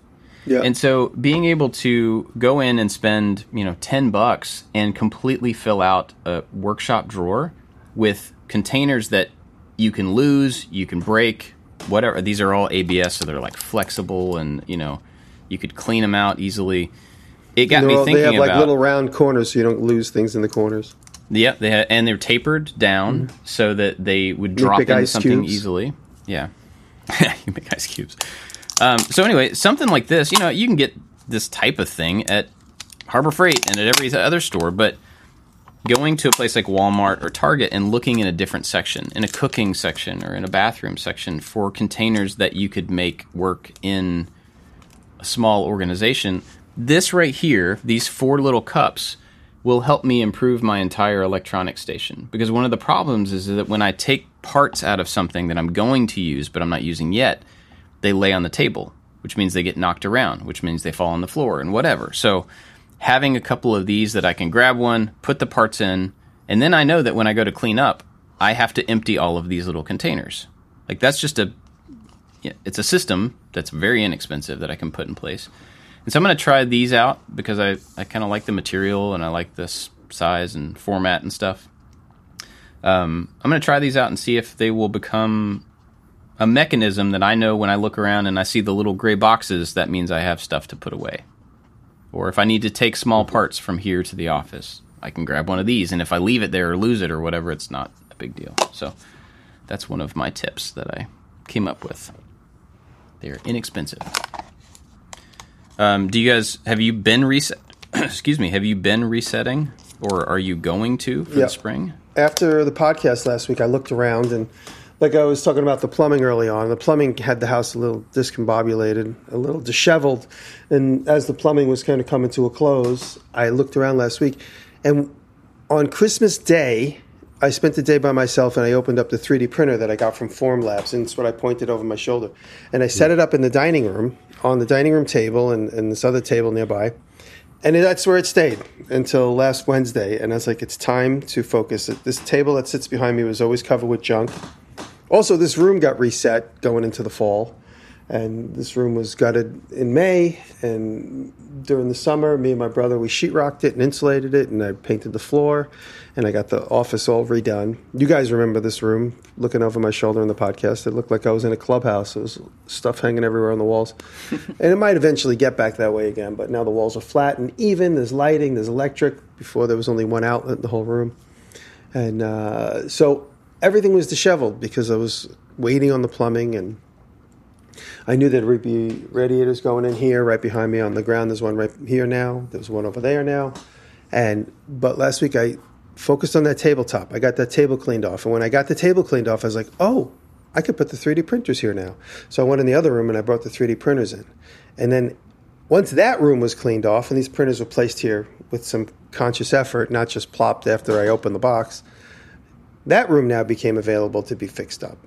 Yeah. And so being able to go in and spend, you know, 10 bucks and completely fill out a workshop drawer with containers that you can lose, you can break, whatever. These are all ABS, so they're like flexible and, you know, you could clean them out easily. It got me all- thinking they have like about little round corners so you don't lose things in the corners. yeah, they had, and they're tapered down so that they would drop into something cubes. easily. Yeah, you make ice cubes. Um, so anyway, something like this, you know, you can get this type of thing at Harbor Freight and at every other store, but going to a place like Walmart or Target and looking in a different section, in a cooking section or in a bathroom section for containers that you could make work in a small organization, this right here, these four little cups, will help me improve my entire electronic station. Because one of the problems is that when I take parts out of something that I'm going to use but I'm not using yet, they lay on the table, which means they get knocked around, which means they fall on the floor and whatever. So having a couple of these that I can grab one, put the parts in, and then I know that when I go to clean up, I have to empty all of these little containers. Like that's just a yeah, it's a system that's very inexpensive that I can put in place. And so I'm going to try these out because I, I kind of like the material and I like this size and format and stuff. Um, I'm going to try these out and see if they will become a mechanism that I know when I look around and I see the little gray boxes, that means I have stuff to put away. Or if I need to take small parts from here to the office, I can grab one of these. And if I leave it there or lose it or whatever, it's not a big deal. So that's one of my tips that I came up with. They're inexpensive. Um, do you guys have you been reset? excuse me. Have you been resetting, or are you going to for Yeah. the spring? after the podcast last week, I looked around and, like I was talking about the plumbing early on, the plumbing had the house a little discombobulated, a little disheveled. And as the plumbing was kind of coming to a close, I looked around last week. And on Christmas Day, I spent the day by myself and I opened up the 3D printer that I got from Formlabs. And it's what I pointed over my shoulder. And I set it up in the dining room, on the dining room table and, and this other table nearby. And that's where it stayed until last Wednesday. And I was like, it's time to focus. This table that sits behind me was always covered with junk. Also, this room got reset going into the fall. And this room was gutted in May. And during the summer, me and my brother, we sheetrocked it and insulated it. And I painted the floor. And I got the office all redone. You guys remember this room looking over my shoulder in the podcast. It looked like I was in a clubhouse. There was stuff hanging everywhere on the walls. and it might eventually get back that way again. But now the walls are flat and even. There's lighting, there's electric. Before there was only one outlet in the whole room. And uh, so everything was disheveled because I was waiting on the plumbing and I knew there'd be radiators going in here, right behind me on the ground. There's one right here now. There's one over there now. And but last week I focused on that tabletop. I got that table cleaned off, and when I got the table cleaned off, I was like, oh, I could put the 3D printers here now. So I went in the other room and I brought the 3D printers in. And then once that room was cleaned off and these printers were placed here with some conscious effort, not just plopped after I opened the box, that room now became available to be fixed up.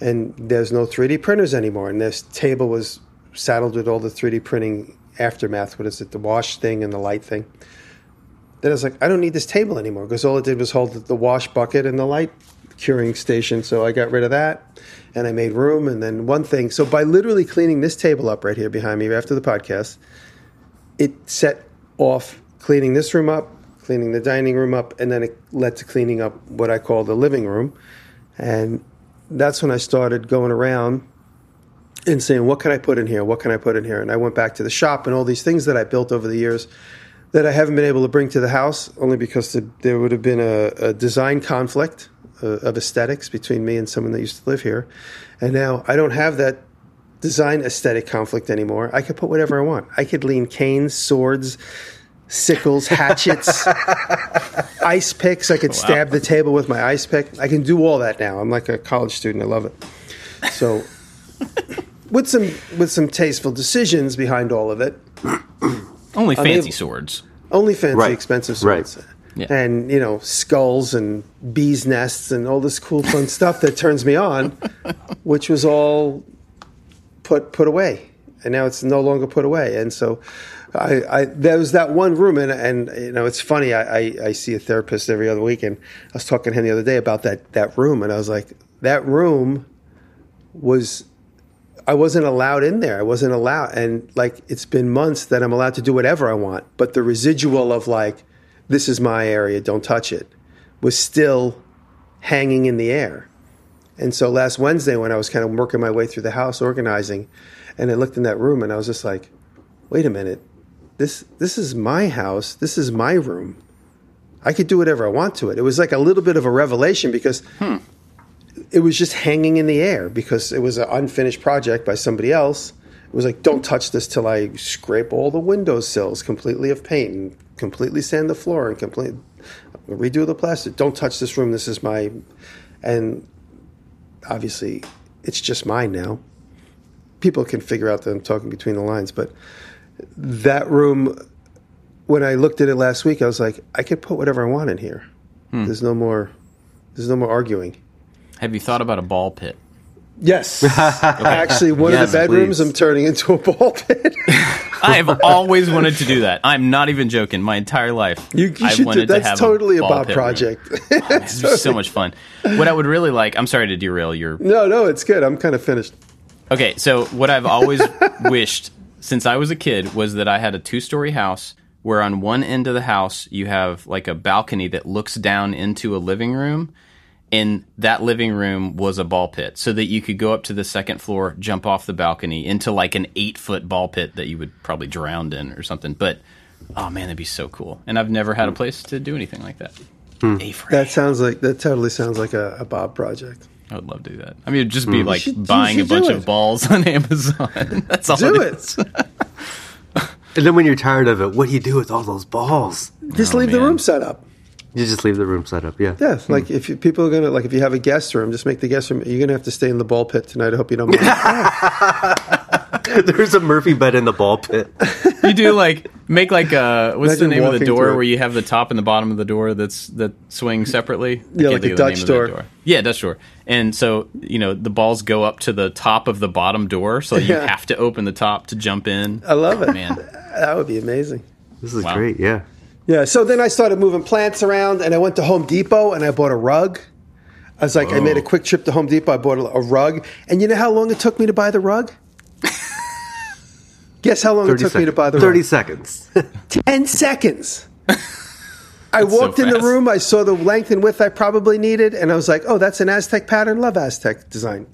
And there's no 3D printers anymore. And this table was saddled with all the 3D printing aftermath. What is it? The wash thing and the light thing. Then I was like, I don't need this table anymore because all it did was hold the wash bucket and the light curing station. So I got rid of that and I made room. And then one thing, so by literally cleaning this table up right here behind me after the podcast, it set off cleaning this room up, cleaning the dining room up, and then it led to cleaning up what I call the living room. And that's when I started going around and saying, what can I put in here? What can I put in here? And I went back to the shop and all these things that I built over the years that I haven't been able to bring to the house, only because the, there would have been a, a design conflict uh, of aesthetics between me and someone that used to live here. And now I don't have that design aesthetic conflict anymore. I could put whatever I want. I could lean canes, swords, sickles, hatchets, ice picks. I could stab the table with my ice pick. I can do all that now. I'm like a college student. I love it. So, with some with some tasteful decisions behind all of it, Only fancy able- swords. only fancy Right. expensive Right. swords. Yeah. And you know skulls and bees nests and all this cool fun stuff that turns me on, which was all put put away, and now it's no longer put away. And so, I, I there was that one room, and and you know it's funny. I, I I see a therapist every other week, and I was talking to him the other day about that that room, and I was like, that room was I wasn't allowed in there. I wasn't allowed, and like it's been months that I'm allowed to do whatever I want. But the residual of like, this is my area, don't touch it, was still hanging in the air. And so last Wednesday, when I was kind of working my way through the house, organizing, and I looked in that room, and I was just like, wait a minute, this this is my house, this is my room. I could do whatever I want to it. It was like a little bit of a revelation because hmm. it was just hanging in the air because it was an unfinished project by somebody else. It was like, don't touch this till I scrape all the window sills completely of paint and completely sand the floor and complete redo the plastic. Don't touch this room. This is my, and obviously, it's just mine now. People can figure out that I'm talking between the lines, but that room, when I looked at it last week, I was like, I could put whatever I want in here. Hmm. There's no more, there's no more arguing. Have you thought about a ball pit? Yes. Actually, one Yes, of the bedrooms please. I'm turning into a ball pit. I have always wanted to do that. I'm not even joking. My entire life, You, you I've should do, to that's have totally a, ball Bob project. Oh, it's just so much fun. What I would really like. I'm sorry to derail your no, no, it's good. I'm kind of finished. Okay, so what I've always wished since I was a kid was that I had a two story house where on one end of the house you have like a balcony that looks down into a living room. and that living room was a ball pit so that you could go up to the second floor, jump off the balcony into like an eight foot ball pit that you would probably drown in or something. But oh man, that'd be so cool. And I've never had a place to do anything like that. Hmm. A-frame. That sounds like that totally sounds like a, a Bob project. I would love to do that. I mean, it'd just be mm. like should- buying a bunch of balls on Amazon. That's all Do it it. is. And then when you're tired of it, what do you do with all those balls? Just Oh, leave the room set up. You just leave the room set up. Yeah. Yeah, hmm. like if you, people are gonna like if you have a guest room, just make the guest room. You're gonna have to stay in the ball pit tonight. I hope you don't mind. There's a Murphy bed in the ball pit. You do like make like a what's Imagine the name of the door where you have the top and the bottom of the door that's that swing separately? I Yeah, can't like a the Dutch name of that door. Yeah, Dutch door. And so you know the balls go up to the top of the bottom door, so you Yeah. have to open the top to jump in. I love it. Man, That would be amazing. This is Wow. great. Yeah. Yeah. So then I started moving plants around, and I went to Home Depot and I bought a rug. I was like, I made a quick trip to Home Depot. I bought a, a rug, and you know how long it took me to buy the rug? Guess how long it 30 took me to seconds. buy the 30 rug? seconds. 10 seconds. I so walked in the room, I saw the length and width I probably needed, and I was like, "Oh, that's an Aztec pattern. Love Aztec design."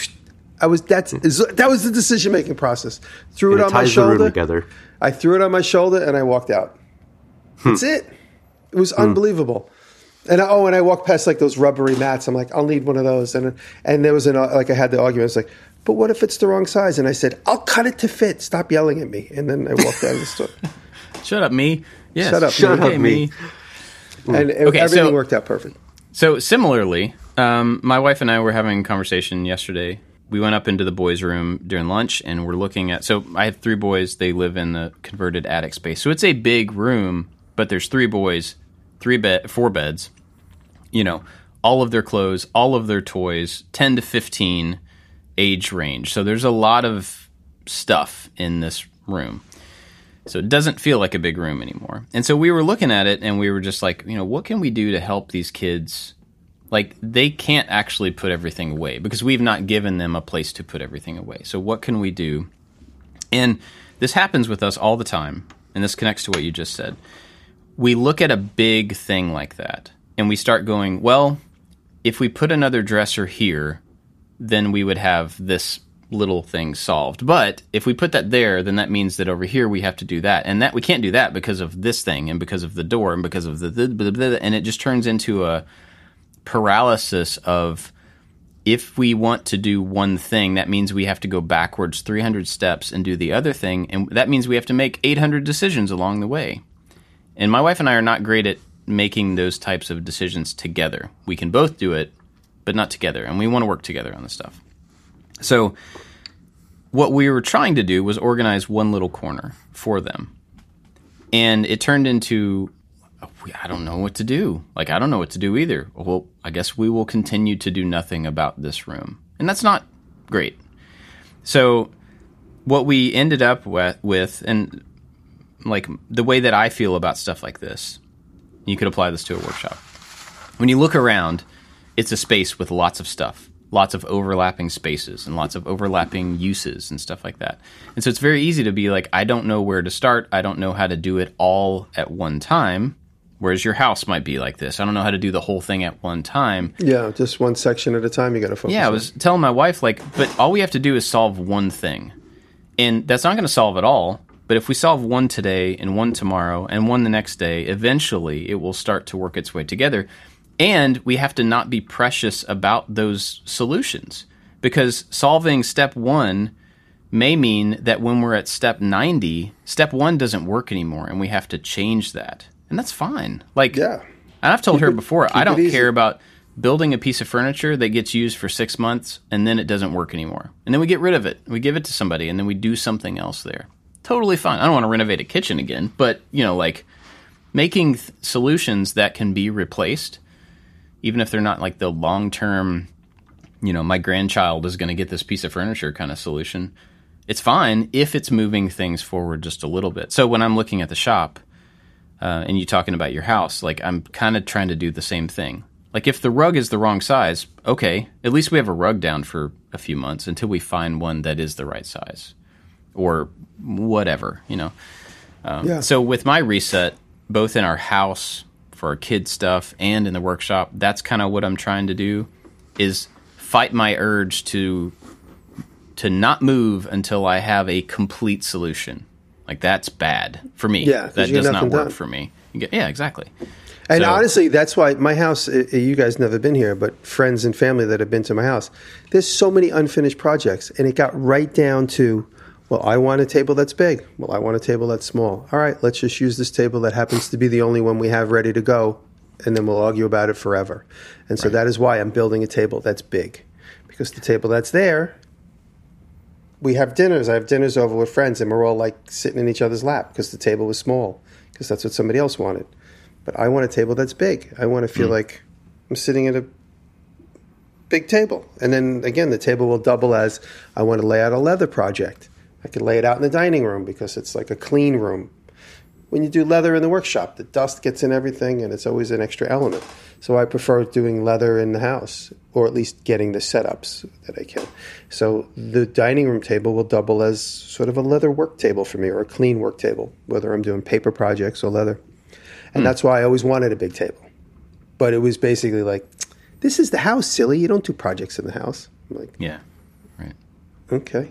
I was that's hmm. that was the decision making process. Threw and it on my room shoulder. together. I threw it on my shoulder and I walked out. Hmm. That's it. It was hmm. unbelievable. And I, oh, and I walked past like those rubbery mats. I'm like, I'll need one of those. And and there was an like I had the argument. I was like, but what if it's the wrong size? And I said, I'll cut it to fit. Stop yelling at me. And then I walked out of the store. shut up, me. Yes. Shut up, Shut okay, up, me. And it- Okay, everything so- worked out perfect. So similarly, um, my wife and I were having a conversation yesterday. We went up into the boys' room during lunch, and we're looking at. So I have three boys. They live in the converted attic space, so it's a big room. But there's three boys, three bed, four beds. You know, all of their clothes, all of their toys, ten to fifteen age range. So there's a lot of stuff in this room. So it doesn't feel like a big room anymore. And so we were looking at it and we were just like, you know, what can we do to help these kids? Like they can't actually put everything away because we've not given them a place to put everything away. So what can we do? And this happens with us all the time. And this connects to what you just said. We look at a big thing like that and we start going, well, if we put another dresser here, then we would have this little thing solved. But if we put that there, then that means that over here we have to do that, and that we can't do that because of this thing, and because of the door, and because of the, the, the, and it just turns into a paralysis of if we want to do one thing, that means we have to go backwards 300 steps and do the other thing, and that means we have to make 800 decisions along the way. And my wife and I are not great at making those types of decisions together. We can both do it, but not together, and we want to work together on this stuff. So, what we were trying to do was organize one little corner for them. And it turned into I don't know what to do. Like, I don't know what to do either. Well, I guess we will continue to do nothing about this room. And that's not great. So, what we ended up with, and like the way that I feel about stuff like this, you could apply this to a workshop. When you look around, it's a space with lots of stuff, lots of overlapping spaces and lots of overlapping uses and stuff like that. And so it's very easy to be like, I don't know where to start. I don't know how to do it all at one time. Whereas your house might be like this. I don't know how to do the whole thing at one time. Yeah, just one section at a time. You got to focus. Yeah, I on. was telling my wife like, but all we have to do is solve one thing, and that's not going to solve it all. But if we solve one today and one tomorrow and one the next day, eventually it will start to work its way together. And we have to not be precious about those solutions because solving step one may mean that when we're at step 90, step one doesn't work anymore and we have to change that. And that's fine. Like, Yeah. and I've told her before, keep I don't care about building a piece of furniture that gets used for six months and then it doesn't work anymore. And then we get rid of it. We give it to somebody and then we do something else there. Totally fine. I don't want to renovate a kitchen again, but, you know, like making th- solutions that can be replaced, even if they're not like the long term, you know, my grandchild is going to get this piece of furniture kind of solution. It's fine if it's moving things forward just a little bit. So when I'm looking at the shop, uh, and you talking about your house, like I'm kind of trying to do the same thing. Like if the rug is the wrong size, okay, at least we have a rug down for a few months until we find one that is the right size, or whatever, you know. yeah. So with my reset, both in our house for our kids stuff and in the workshop, that's kind of what I'm trying to do. is fight my urge to to not move until I have a complete solution. Like that's bad for me. Yeah, that does not work done. for me. Get, yeah, exactly. And So- honestly, that's why my house, uh, you guys never been here, but friends and family that have been to my house, there's so many unfinished projects. And it got right down to, well, I want a table that's big. Well, I want a table that's small. All right, let's just use this table that happens to be the only one we have ready to go. And then we'll argue about it forever. And so that is why I'm building a table that's big. Because the table that's there, we have dinners. I have dinners over with friends, and we're all like sitting in each other's lap because the table was small, because that's what somebody else wanted. But I want a table that's big. I want to feel mm. like I'm sitting at a big table. And then again, the table will double as I want to lay out a leather project. I could lay it out in the dining room because it's like a clean room. When you do leather in the workshop, the dust gets in everything and it's always an extra element. So I prefer doing leather in the house or at least getting the setups that I can. So the dining room table will double as sort of a leather work table for me or a clean work table, whether I'm doing paper projects or leather. And hmm. that's why I always wanted a big table. But it was basically like, this is the house, silly. You don't do projects in the house. I'm like, Yeah, right. okay.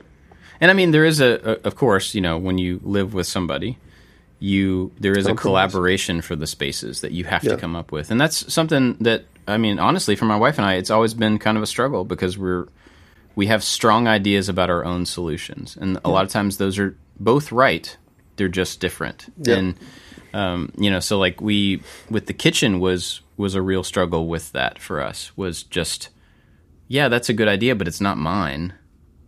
And I mean, there is a, a, of course, you know, when you live with somebody, you there is a collaboration for the spaces that you have Yeah. to come up with, and that's something that I mean, honestly, for my wife and I, it's always been kind of a struggle because we're we have strong ideas about our own solutions, and a lot of times those are both right. They're just different, Yeah. and um, you know, so like we with the kitchen was was a real struggle with that for us. Was just yeah, that's a good idea, but it's not mine.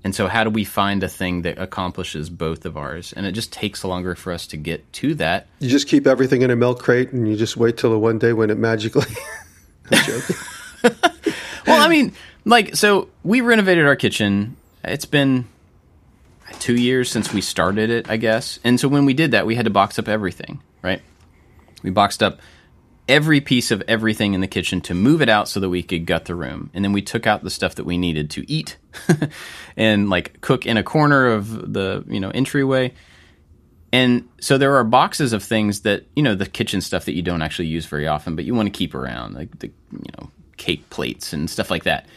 And so, how do we find a thing that accomplishes both of ours? And it just takes longer for us to get to that. You just keep everything in a milk crate and you just wait till the one day when it magically. Well, I mean, like, so we renovated our kitchen. It's been two years since we started it, I guess. And so, when we did that, we had to box up everything, right? We boxed up every piece of everything in the kitchen to move it out so that we could gut the room. And then we took out the stuff that we needed to eat and like cook in a corner of the, you know, entryway. And so there are boxes of things that, you know, the kitchen stuff that you don't actually use very often, but you want to keep around, like the, you know, cake plates and stuff like that.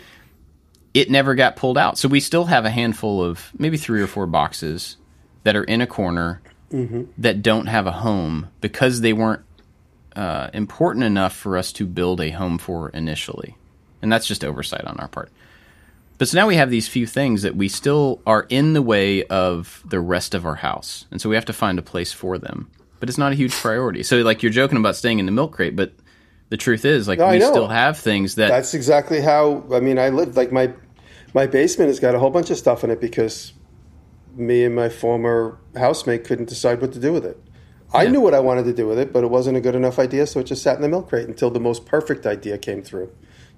It never got pulled out. So we still have a handful of maybe three or four boxes that are in a corner mm-hmm. that don't have a home because they weren't uh, important enough for us to build a home for initially. And that's just oversight on our part. But so now we have these few things that we still are in the way of the rest of our house. And so we have to find a place for them. But it's not a huge priority. So like you're joking about staying in the milk crate, but the truth is like No, we still have things that That's exactly how. I mean, I lived like my my basement has got a whole bunch of stuff in it because me and my former housemate couldn't decide what to do with it. I Yeah. knew what I wanted to do with it, but it wasn't a good enough idea, so it just sat in the milk crate until the most perfect idea came through.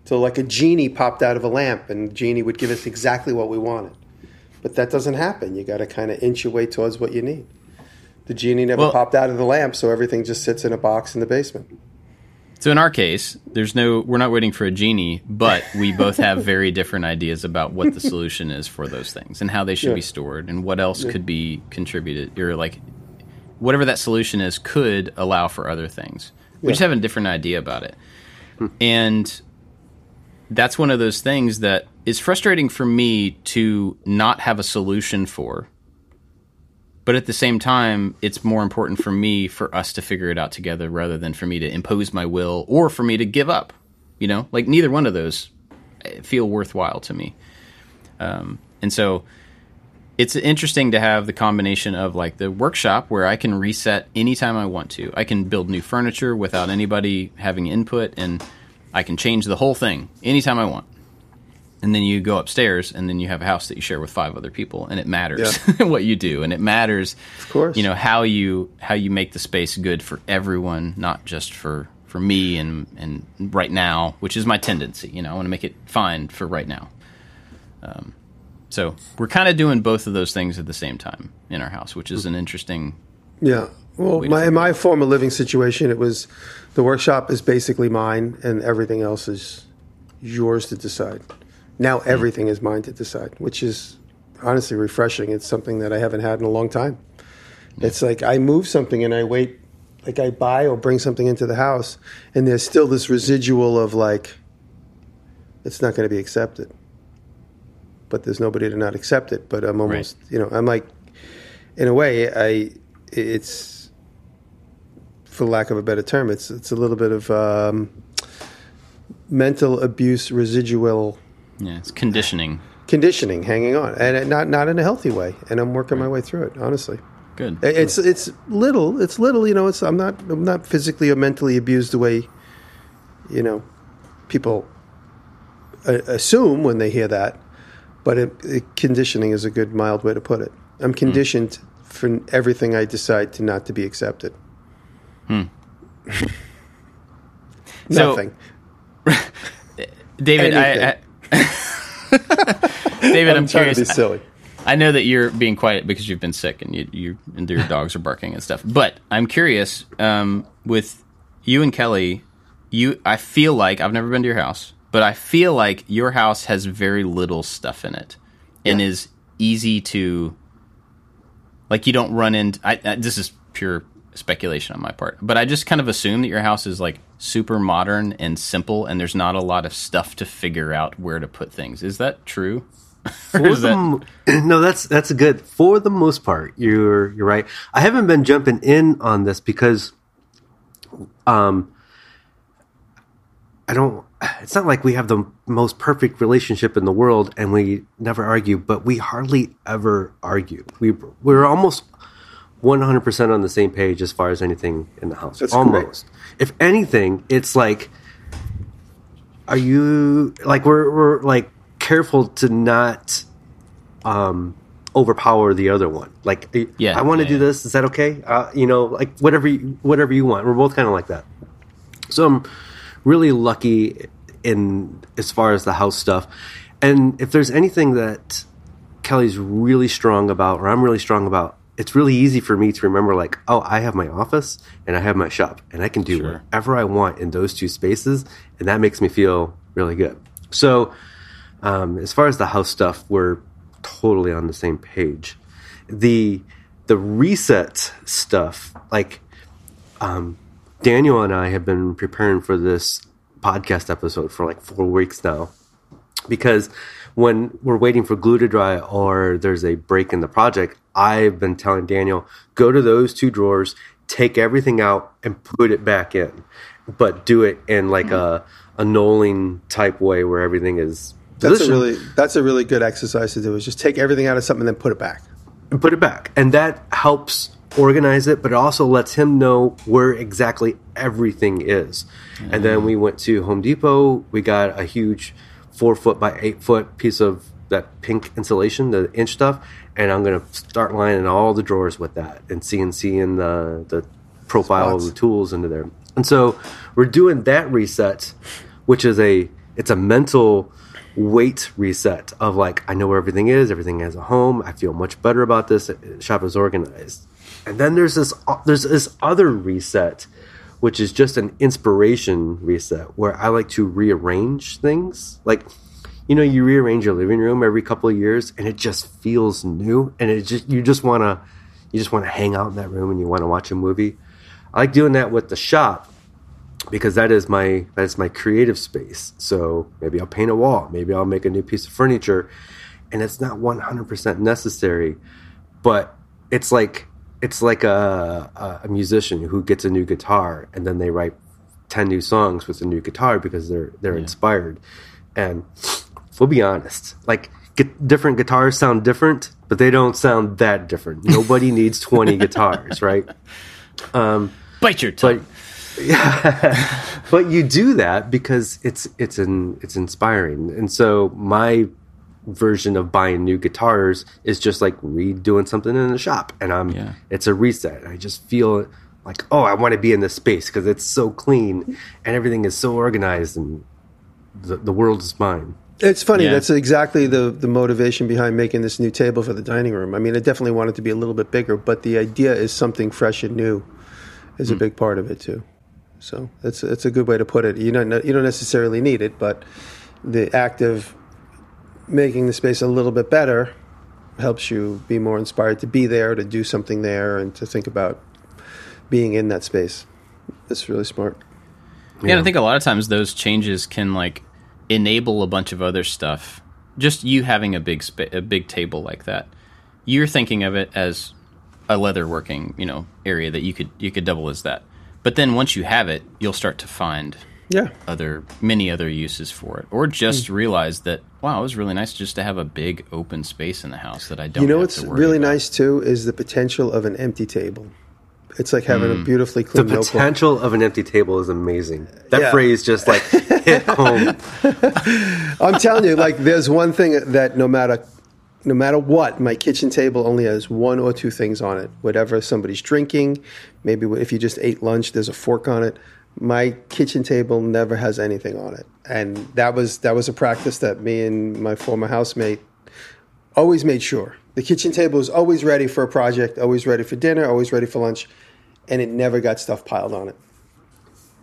Till like a genie popped out of a lamp, and the genie would give us exactly what we wanted. But that doesn't happen. You got to kind of inch your way towards what you need. The genie never Well- popped out of the lamp, so everything just sits in a box in the basement. So in our case, there's no we're not waiting for a genie, but we both have very different ideas about what the solution is for those things and how they should Yeah. be stored and what else could be contributed or like whatever that solution is could allow for other things. We Yeah. just have a different idea about it. And that's one of those things that is frustrating for me to not have a solution for. But at the same time, it's more important for me for us to figure it out together rather than for me to impose my will or for me to give up. You know, like neither one of those eh, feel worthwhile to me. Um, and so it's interesting to have the combination of like the workshop where I can reset anytime I want to. I can build new furniture without anybody having input and I can change the whole thing anytime I want. And then you go upstairs and then you have a house that you share with five other people and it matters what you do and it matters Of course. you know how you how you make the space good for everyone, not just for for me and and right now, which is my tendency. You know, I want to make it fine for right now. Um, so we're kind of doing both of those things at the same time in our house, which is an interesting. Yeah. Well, my, in my former living situation, it was the workshop is basically mine, and everything else is yours to decide. Now hmm. everything is mine to decide, which is honestly refreshing. It's something that I haven't had in a long time. Hmm. It's like I move something and I wait, like I buy or bring something into the house, and there's still this residual of like, it's not going to be accepted. But there's nobody to not accept it. But I'm almost, you know, I'm like, in a way, I it's for lack of a better term, it's it's a little bit of um, mental abuse residual Yeah, it's conditioning. conditioning hanging on, and not not in a healthy way. And I'm working my way through it, honestly. Good. It's it's little. It's little. You know. It's I'm not I'm not physically or mentally abused the way, you know, people uh, assume when they hear that. But it, it, conditioning is a good mild way to put it. I'm conditioned for everything I decide to not to be accepted. So- Nothing. David, I, I David, I'm, I'm curious. to be silly. I know that you're being quiet because you've been sick and you, you and your dogs are barking and stuff. But I'm curious um, with you and Kelly. You, I feel like I've never been to your house, but I feel like your house has very little stuff in it and is easy to like. You don't run into. I, I, this is pure speculation on my part, but I just kind of assume that your house is like super modern and simple, and there's not a lot of stuff to figure out where to put things. Is that true? Is the that no, that's that's good. For the most part, you're you're right. I haven't been jumping in on this because, um, I don't. It's not like we have the most perfect relationship in the world and we never argue, but we hardly ever argue. We we're almost one hundred percent on the same page as far as anything in the house. That's almost. If anything, it's like are you like we're we're like careful to not um overpower the other one like Yeah, i want to yeah, do yeah. this is that okay uh, you know like whatever you, whatever you want we're both kind of like that so i'm really lucky in as far as the house stuff. And if there's anything that kelly's really strong about or i'm really strong about it's really easy for me to remember like oh i have my office and i have my shop and i can do Sure. whatever i want in those two spaces and that makes me feel really good. So um, as far as the house stuff we're totally on the same page. The the reset stuff like um, daniel and i have been preparing for this podcast episode for like four weeks now because when we're waiting for glue to dry or there's a break in the project, I've been telling Daniel, go to those two drawers, take everything out and put it back in, but do it in like mm-hmm. a a knolling type way where everything is That's a really that's a really good exercise to do. Is just take everything out of something and then put it back. and put it back. And that helps organize it, but it also lets him know where exactly everything is. And then we went to Home Depot. We got a huge four foot by eight foot piece of that pink insulation, the inch stuff. And I'm going to start lining all the drawers with that and CNCing the, the profile of the tools into there. And so we're doing that reset, which is a, it's a mental weight reset of like I know where everything is, everything has a home. I feel much better about this. Shop is organized, and then there's this there's this other reset, which is just an inspiration reset where I like to rearrange things. Like you know, you rearrange your living room every couple of years, and it just feels new, and it just you just want to you just want to hang out in that room and you want to watch a movie. I like doing that with the shop because that is my that is my creative space. So maybe I'll paint a wall, maybe I'll make a new piece of furniture, and it's not one hundred percent necessary, but it's like it's like a, a a musician who gets a new guitar and then they write ten new songs with a new guitar because they're they're inspired, and we'll be honest, like. Get, different guitars sound different, but they don't sound that different. Nobody needs 20 guitars, right? Um, bite your tongue? but but you do that because it's it's an it's inspiring and so my version of buying new guitars is just like redoing something in the shop and i'm Yeah. it's a reset i just feel like oh i want to be in this space because it's so clean and everything is so organized and the, the world is mine It's funny. Yeah. That's exactly the the motivation behind making this new table for the dining room. I mean, I definitely want it to be a little bit bigger, but the idea is something fresh and new is a mm. big part of it too. So that's it's a good way to put it. You don't you don't necessarily need it, but the act of making the space a little bit better helps you be more inspired to be there, to do something there, and to think about being in that space. It's really smart. Yeah, and I think a lot of times those changes can like enable a bunch of other stuff. Just you having a big spa- a big table like that, you're thinking of it as a leather working you know area that you could you could double as that. But then once you have it, you'll start to find Yeah. other many other uses for it, or just realize that wow, it was really nice just to have a big open space in the house that I don't. You know have what's to worry really about. nice too is the potential of an empty table. It's like having Hmm. a beautifully The clean notebook. potential of an empty table is amazing. That Yeah. phrase just like hit home. I'm telling you, like, there's one thing that no matter no matter what, my kitchen table only has one or two things on it. Whatever somebody's drinking, maybe if you just ate lunch, there's a fork on it. My kitchen table never has anything on it, and that was that was a practice that me and my former housemate always made sure. The kitchen table was always ready for a project, always ready for dinner, always ready for lunch, and it never got stuff piled on it.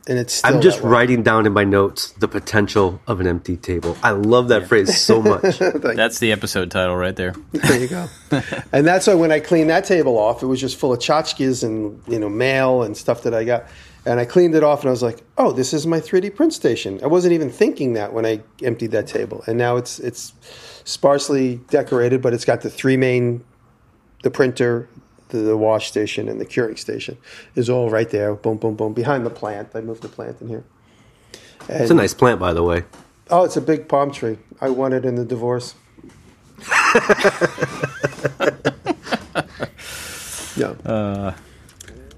And it's still I'm just writing down in my notes the potential of an empty table. I love that phrase so much. That's the episode title right there. There you go. and that's why when I cleaned that table off, it was just full of tchotchkes and you know mail and stuff that I got. And I cleaned it off, and I was like, "Oh, this is my 3D print station." I wasn't even thinking that when I emptied that table, and now it's it's sparsely decorated, but it's got the three main, the printer, the, the wash station, and the curing station is all right there. Boom, boom, boom, behind the plant. I moved the plant in here. It's a nice plant, by the way. Oh, it's a big palm tree. I won it in the divorce. yeah. Uh,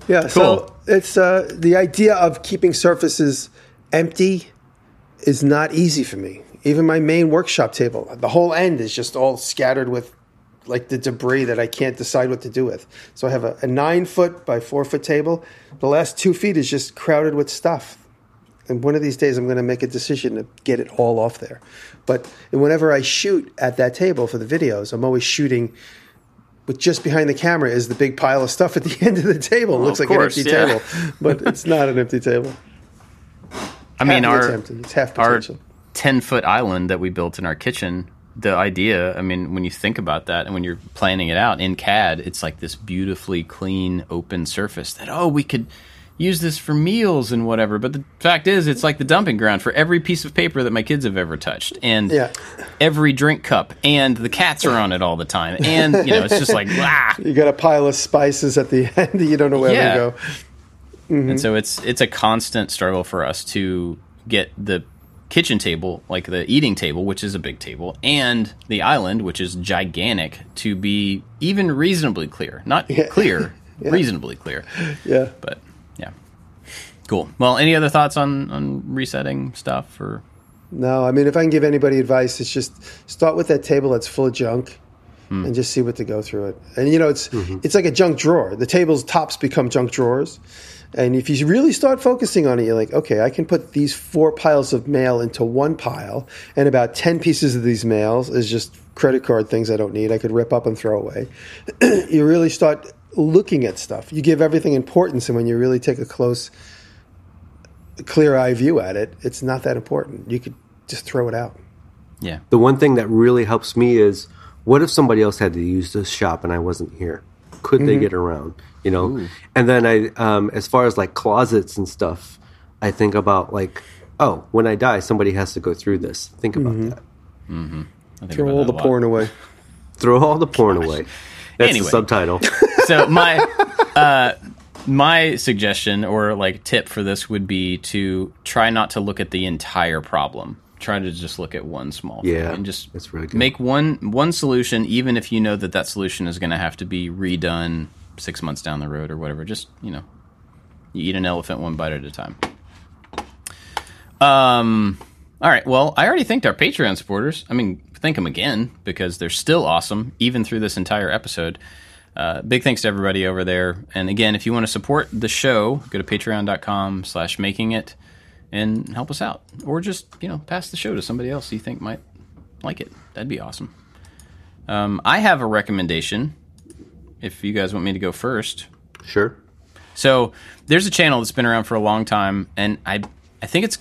yeah. So Cool. It's uh, the idea of keeping surfaces empty is not easy for me. Even my main workshop table, the whole end is just all scattered with like the debris that I can't decide what to do with. So I have a, a nine foot by four foot table. The last two feet is just crowded with stuff. And one of these days, I'm going to make a decision to get it all off there. But whenever I shoot at that table for the videos, I'm always shooting with just behind the camera is the big pile of stuff at the end of the table. It looks like course, an empty yeah. table, but it's not an empty table. I mean, Half of it's our. It's half our ten foot island that we built in our kitchen. The idea, I mean, when you think about that, and when you're planning it out in CAD, it's like this beautifully clean, open surface that oh, we could use this for meals and whatever. But the fact is, it's like the dumping ground for every piece of paper that my kids have ever touched, and Yeah. every drink cup, and the cats are on it all the time, and you know, it's just like ah. You got a pile of spices at the end. You don't know where Yeah. they go. And so it's it's a constant struggle for us to get the kitchen table, like the eating table, which is a big table, and the island, which is gigantic, to be even reasonably clear. Not clear, reasonably clear. Yeah. But yeah. Cool. Well, any other thoughts on on resetting stuff or No, I mean, if I can give anybody advice, it's just start with that table that's full of junk, Hmm. and just see what to go through it. And you know, it's Mm-hmm. it's like a junk drawer. The table's tops become junk drawers, and if you really start focusing on it, you're like, okay, I can put these four piles of mail into one pile, and about ten pieces of these mails is just credit card things I don't need. I could rip up and throw away. you really start looking at stuff. You give everything importance, and when you really take a close clear eye view at it, it's not that important. You could just throw it out. yeah. The one thing that really helps me is what if somebody else had to use this shop and I wasn't here? Could they get around? You know? And then I, um, as far as like closets and stuff, I think about like, oh, when I die, somebody has to go through this. Think about that. I think Throw about all that the porn away. Throw all the porn away. That's Anyway. the subtitle. so my uh, my suggestion or like tip for this would be to try not to look at the entire problem. Try to just look at one small thing Yeah, and just that's really good. make one one solution, even if you know that that solution is going to have to be redone six months down the road or whatever. Just you know, you eat an elephant one bite at a time. Um. All right. Well, I already thanked our Patreon supporters. I mean, thank them again because they're still awesome, even through this entire episode. Uh, big thanks to everybody over there. And again, if you want to support the show, go to patreon.com slash making it and help us out. Or just, you know, pass the show to somebody else you think might like it. That'd be awesome. Um, I have a recommendation if you guys want me to go first. Sure. So there's a channel that's been around for a long time, and I I think it's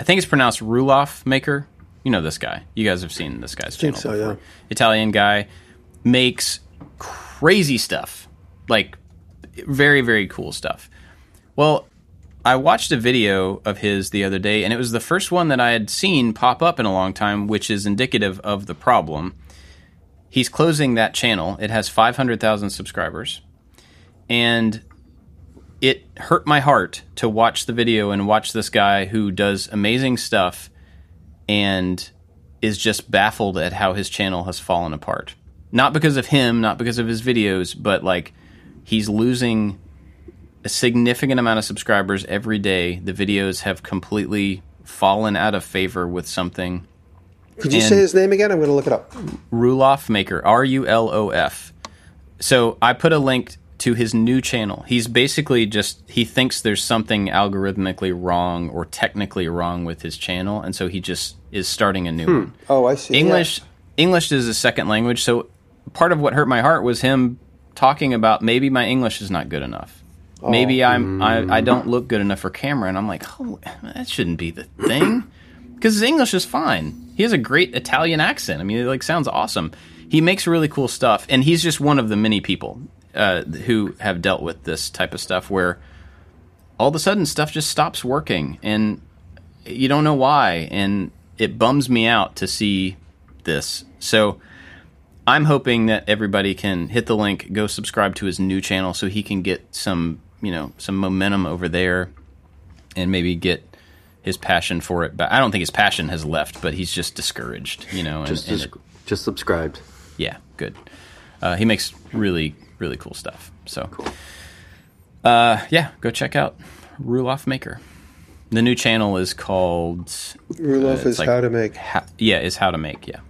I think it's pronounced Ruloff Maker. You know this guy. You guys have seen this guy's channel so, before. yeah. Italian guy makes crazy stuff, like very very cool stuff. Well, I watched a video of his the other day, and it was the first one that I had seen pop up in a long time, which is indicative of the problem. He's closing that channel. It has 500,000 subscribers. And it hurt my heart to watch the video and watch this guy who does amazing stuff and is just baffled at how his channel has fallen apart. Not because of him, not because of his videos, but like he's losing a significant amount of subscribers every day. The videos have completely fallen out of favor with something. Could you And- say his name again? I'm going to look it up. Rulof Maker, R U L O F. So I put a link to his new channel. He's basically just he thinks there's something algorithmically wrong or technically wrong with his channel, and so he just is starting a new hmm. one. Oh, I see. English English is a second language, so part of what hurt my heart was him talking about maybe my English is not good enough. Maybe I'm I, I don't look good enough for camera, and I'm like, oh, that shouldn't be the thing, because his English is fine. He has a great Italian accent. I mean, it like sounds awesome. He makes really cool stuff, and he's just one of the many people uh, who have dealt with this type of stuff where all of a sudden stuff just stops working, and you don't know why, and it bums me out to see this. So I'm hoping that everybody can hit the link, go subscribe to his new channel, so he can get some, you know, some momentum over there, and maybe get his passion for it. But I don't think his passion has left, but he's just discouraged, you know. And, Just, and just, it- just subscribed. yeah, good. Uh, he makes really, really cool stuff. So, uh, yeah, go check out Rulof Maker. The new channel is called Rulof it's is like- how to make. Ha- yeah, is how to make. Yeah.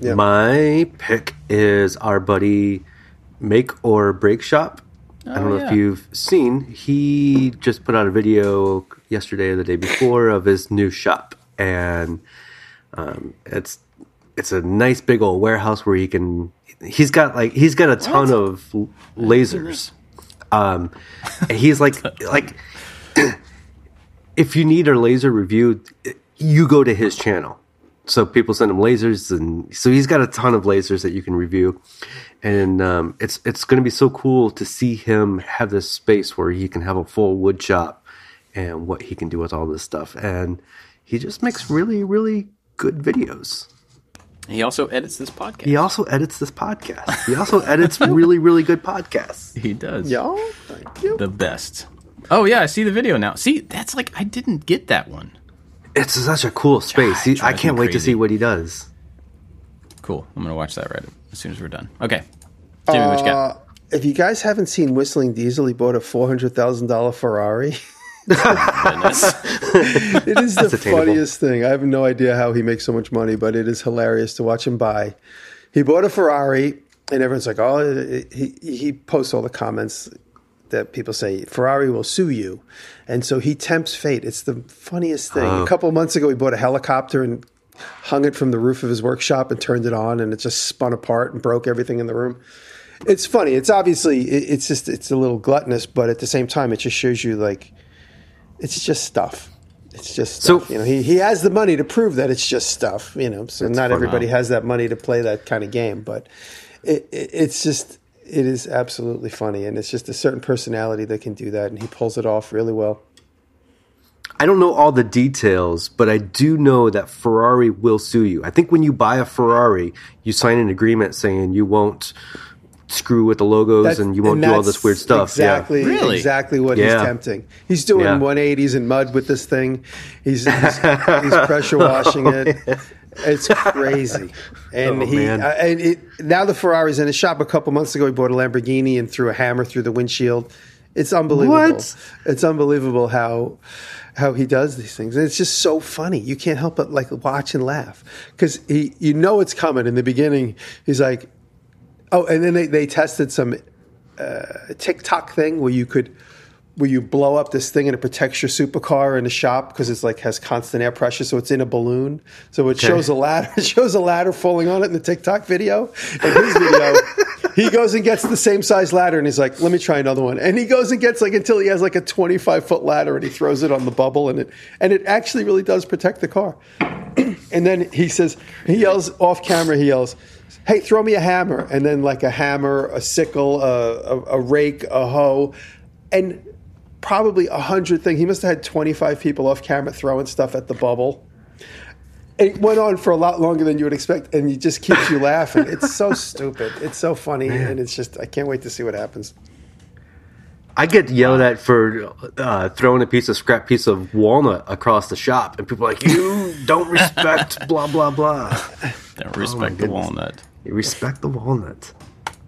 Yeah. My pick is our buddy Make or Break Shop. I don't Oh, know yeah. if you've seen. He just put out a video yesterday or the day before of his new shop, and um, it's it's a nice big old warehouse where he can. He's got like he's got a ton of lasers. Um, and he's like like if you need a laser review, you go to his channel. So people send him lasers, and so he's got a ton of lasers that you can review, and um, it's it's going to be so cool to see him have this space where he can have a full wood shop and what he can do with all this stuff, and he just makes really really good videos. he also edits this podcast. He also edits this podcast. He also edits really really good podcasts. He does. Y'all, thank you. The best. Oh yeah, I see the video now. See, that's like I didn't get that one. It's such a cool space. He, I can't wait to see what he does. Cool. I'm gonna watch that right as soon as we're done. Okay. Jimmy, what you got? Uh, if you guys haven't seen Whistling Diesel, he bought a four hundred thousand dollar Ferrari. Goodness. It is the attainable. funniest thing. I have no idea how he makes so much money, but it is hilarious to watch him buy. He bought a Ferrari, and everyone's like, "Oh!" He he posts all the comments that people say Ferrari will sue you, and so he tempts fate. It's the funniest thing. A couple of months ago, he bought a helicopter and hung it from the roof of his workshop and turned it on, and it just spun apart and broke everything in the room. It's funny. It's obviously it- it's just it's a little gluttonous, but at the same time, it just shows you like it's just stuff. It's just So- you know he he has the money to prove that it's just stuff. You know, so not everybody has that money to play that kind of game, but it, it it's just it is absolutely funny, and it's just a certain personality that can do that, and he pulls it off really well. I don't know all the details, but I do know that Ferrari will sue you. I think when you buy a Ferrari, you sign an agreement saying you won't screw with the logos That's- and you won't do all this weird stuff. Exactly, Really? exactly what Yeah. he's tempting. He's doing Yeah. 180s in mud with this thing. He's he's, he's pressure washing it. It's crazy, and Oh, he uh, and it, now the Ferrari's in his shop. A couple months ago, he bought a Lamborghini and threw a hammer through the windshield. It's unbelievable. What? It's unbelievable how how he does these things. And it's just so funny. You can't help but like watch and laugh because he you know it's coming in the beginning. He's like, oh, and then they, they tested some uh, TikTok thing where you could where you blow up this thing and it protects your supercar in the shop because it's like has constant air pressure, so it's in a balloon. So it shows a ladder. It shows a ladder falling on it in the TikTok video. In his video, he goes and gets the same size ladder and he's like, "Let me try another one." And he goes and gets like until he has like a twenty five foot ladder and he throws it on the bubble and it and it actually really does protect the car. And then he says, he yells off camera, he yells, Hey, throw me a hammer. And then, like a hammer, a sickle, a, a, a rake, a hoe. And probably a hundred things. He must have had twenty five people off camera throwing stuff at the bubble. It went on for a lot longer than you would expect, and it just keeps you laughing. It's so stupid. It's so funny, and it's just I can't wait to see what happens. I get yelled at for uh, throwing a piece of scrap piece of walnut across the shop, and people are like, "You don't respect blah blah blah." Don't respect the walnut. You respect the walnut.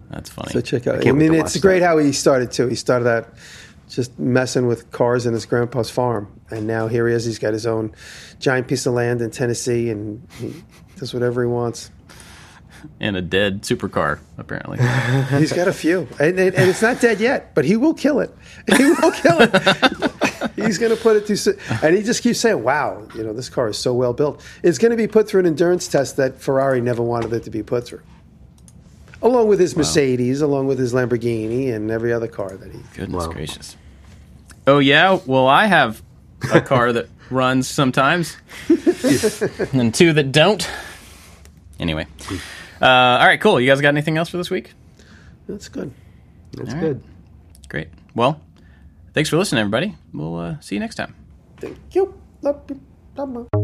That's funny. So check out. I, can't mean, it's great that. how he started too. He started out just messing with cars in his grandpa's farm, and now here he is. He's got his own giant piece of land in Tennessee, and he does whatever he wants. and a dead supercar, apparently. He's got a few, and, and, and it's not dead yet, but he will kill it. He will kill it. He's going to put it through, and he just keeps saying, "Wow, you know, this car is so well built. It's going to be put through an endurance test that Ferrari never wanted it to be put through." Along with his Mercedes, along with his Lamborghini, and every other car that he Goodness Wow. gracious. Oh yeah, well I have a car that runs sometimes, and two that don't. Anyway, uh, all right, cool. You guys got anything else for this week? That's good. That's All right. good. Great. Well, thanks for listening, everybody. We'll uh, see you next time. Thank you. Love you. Love you.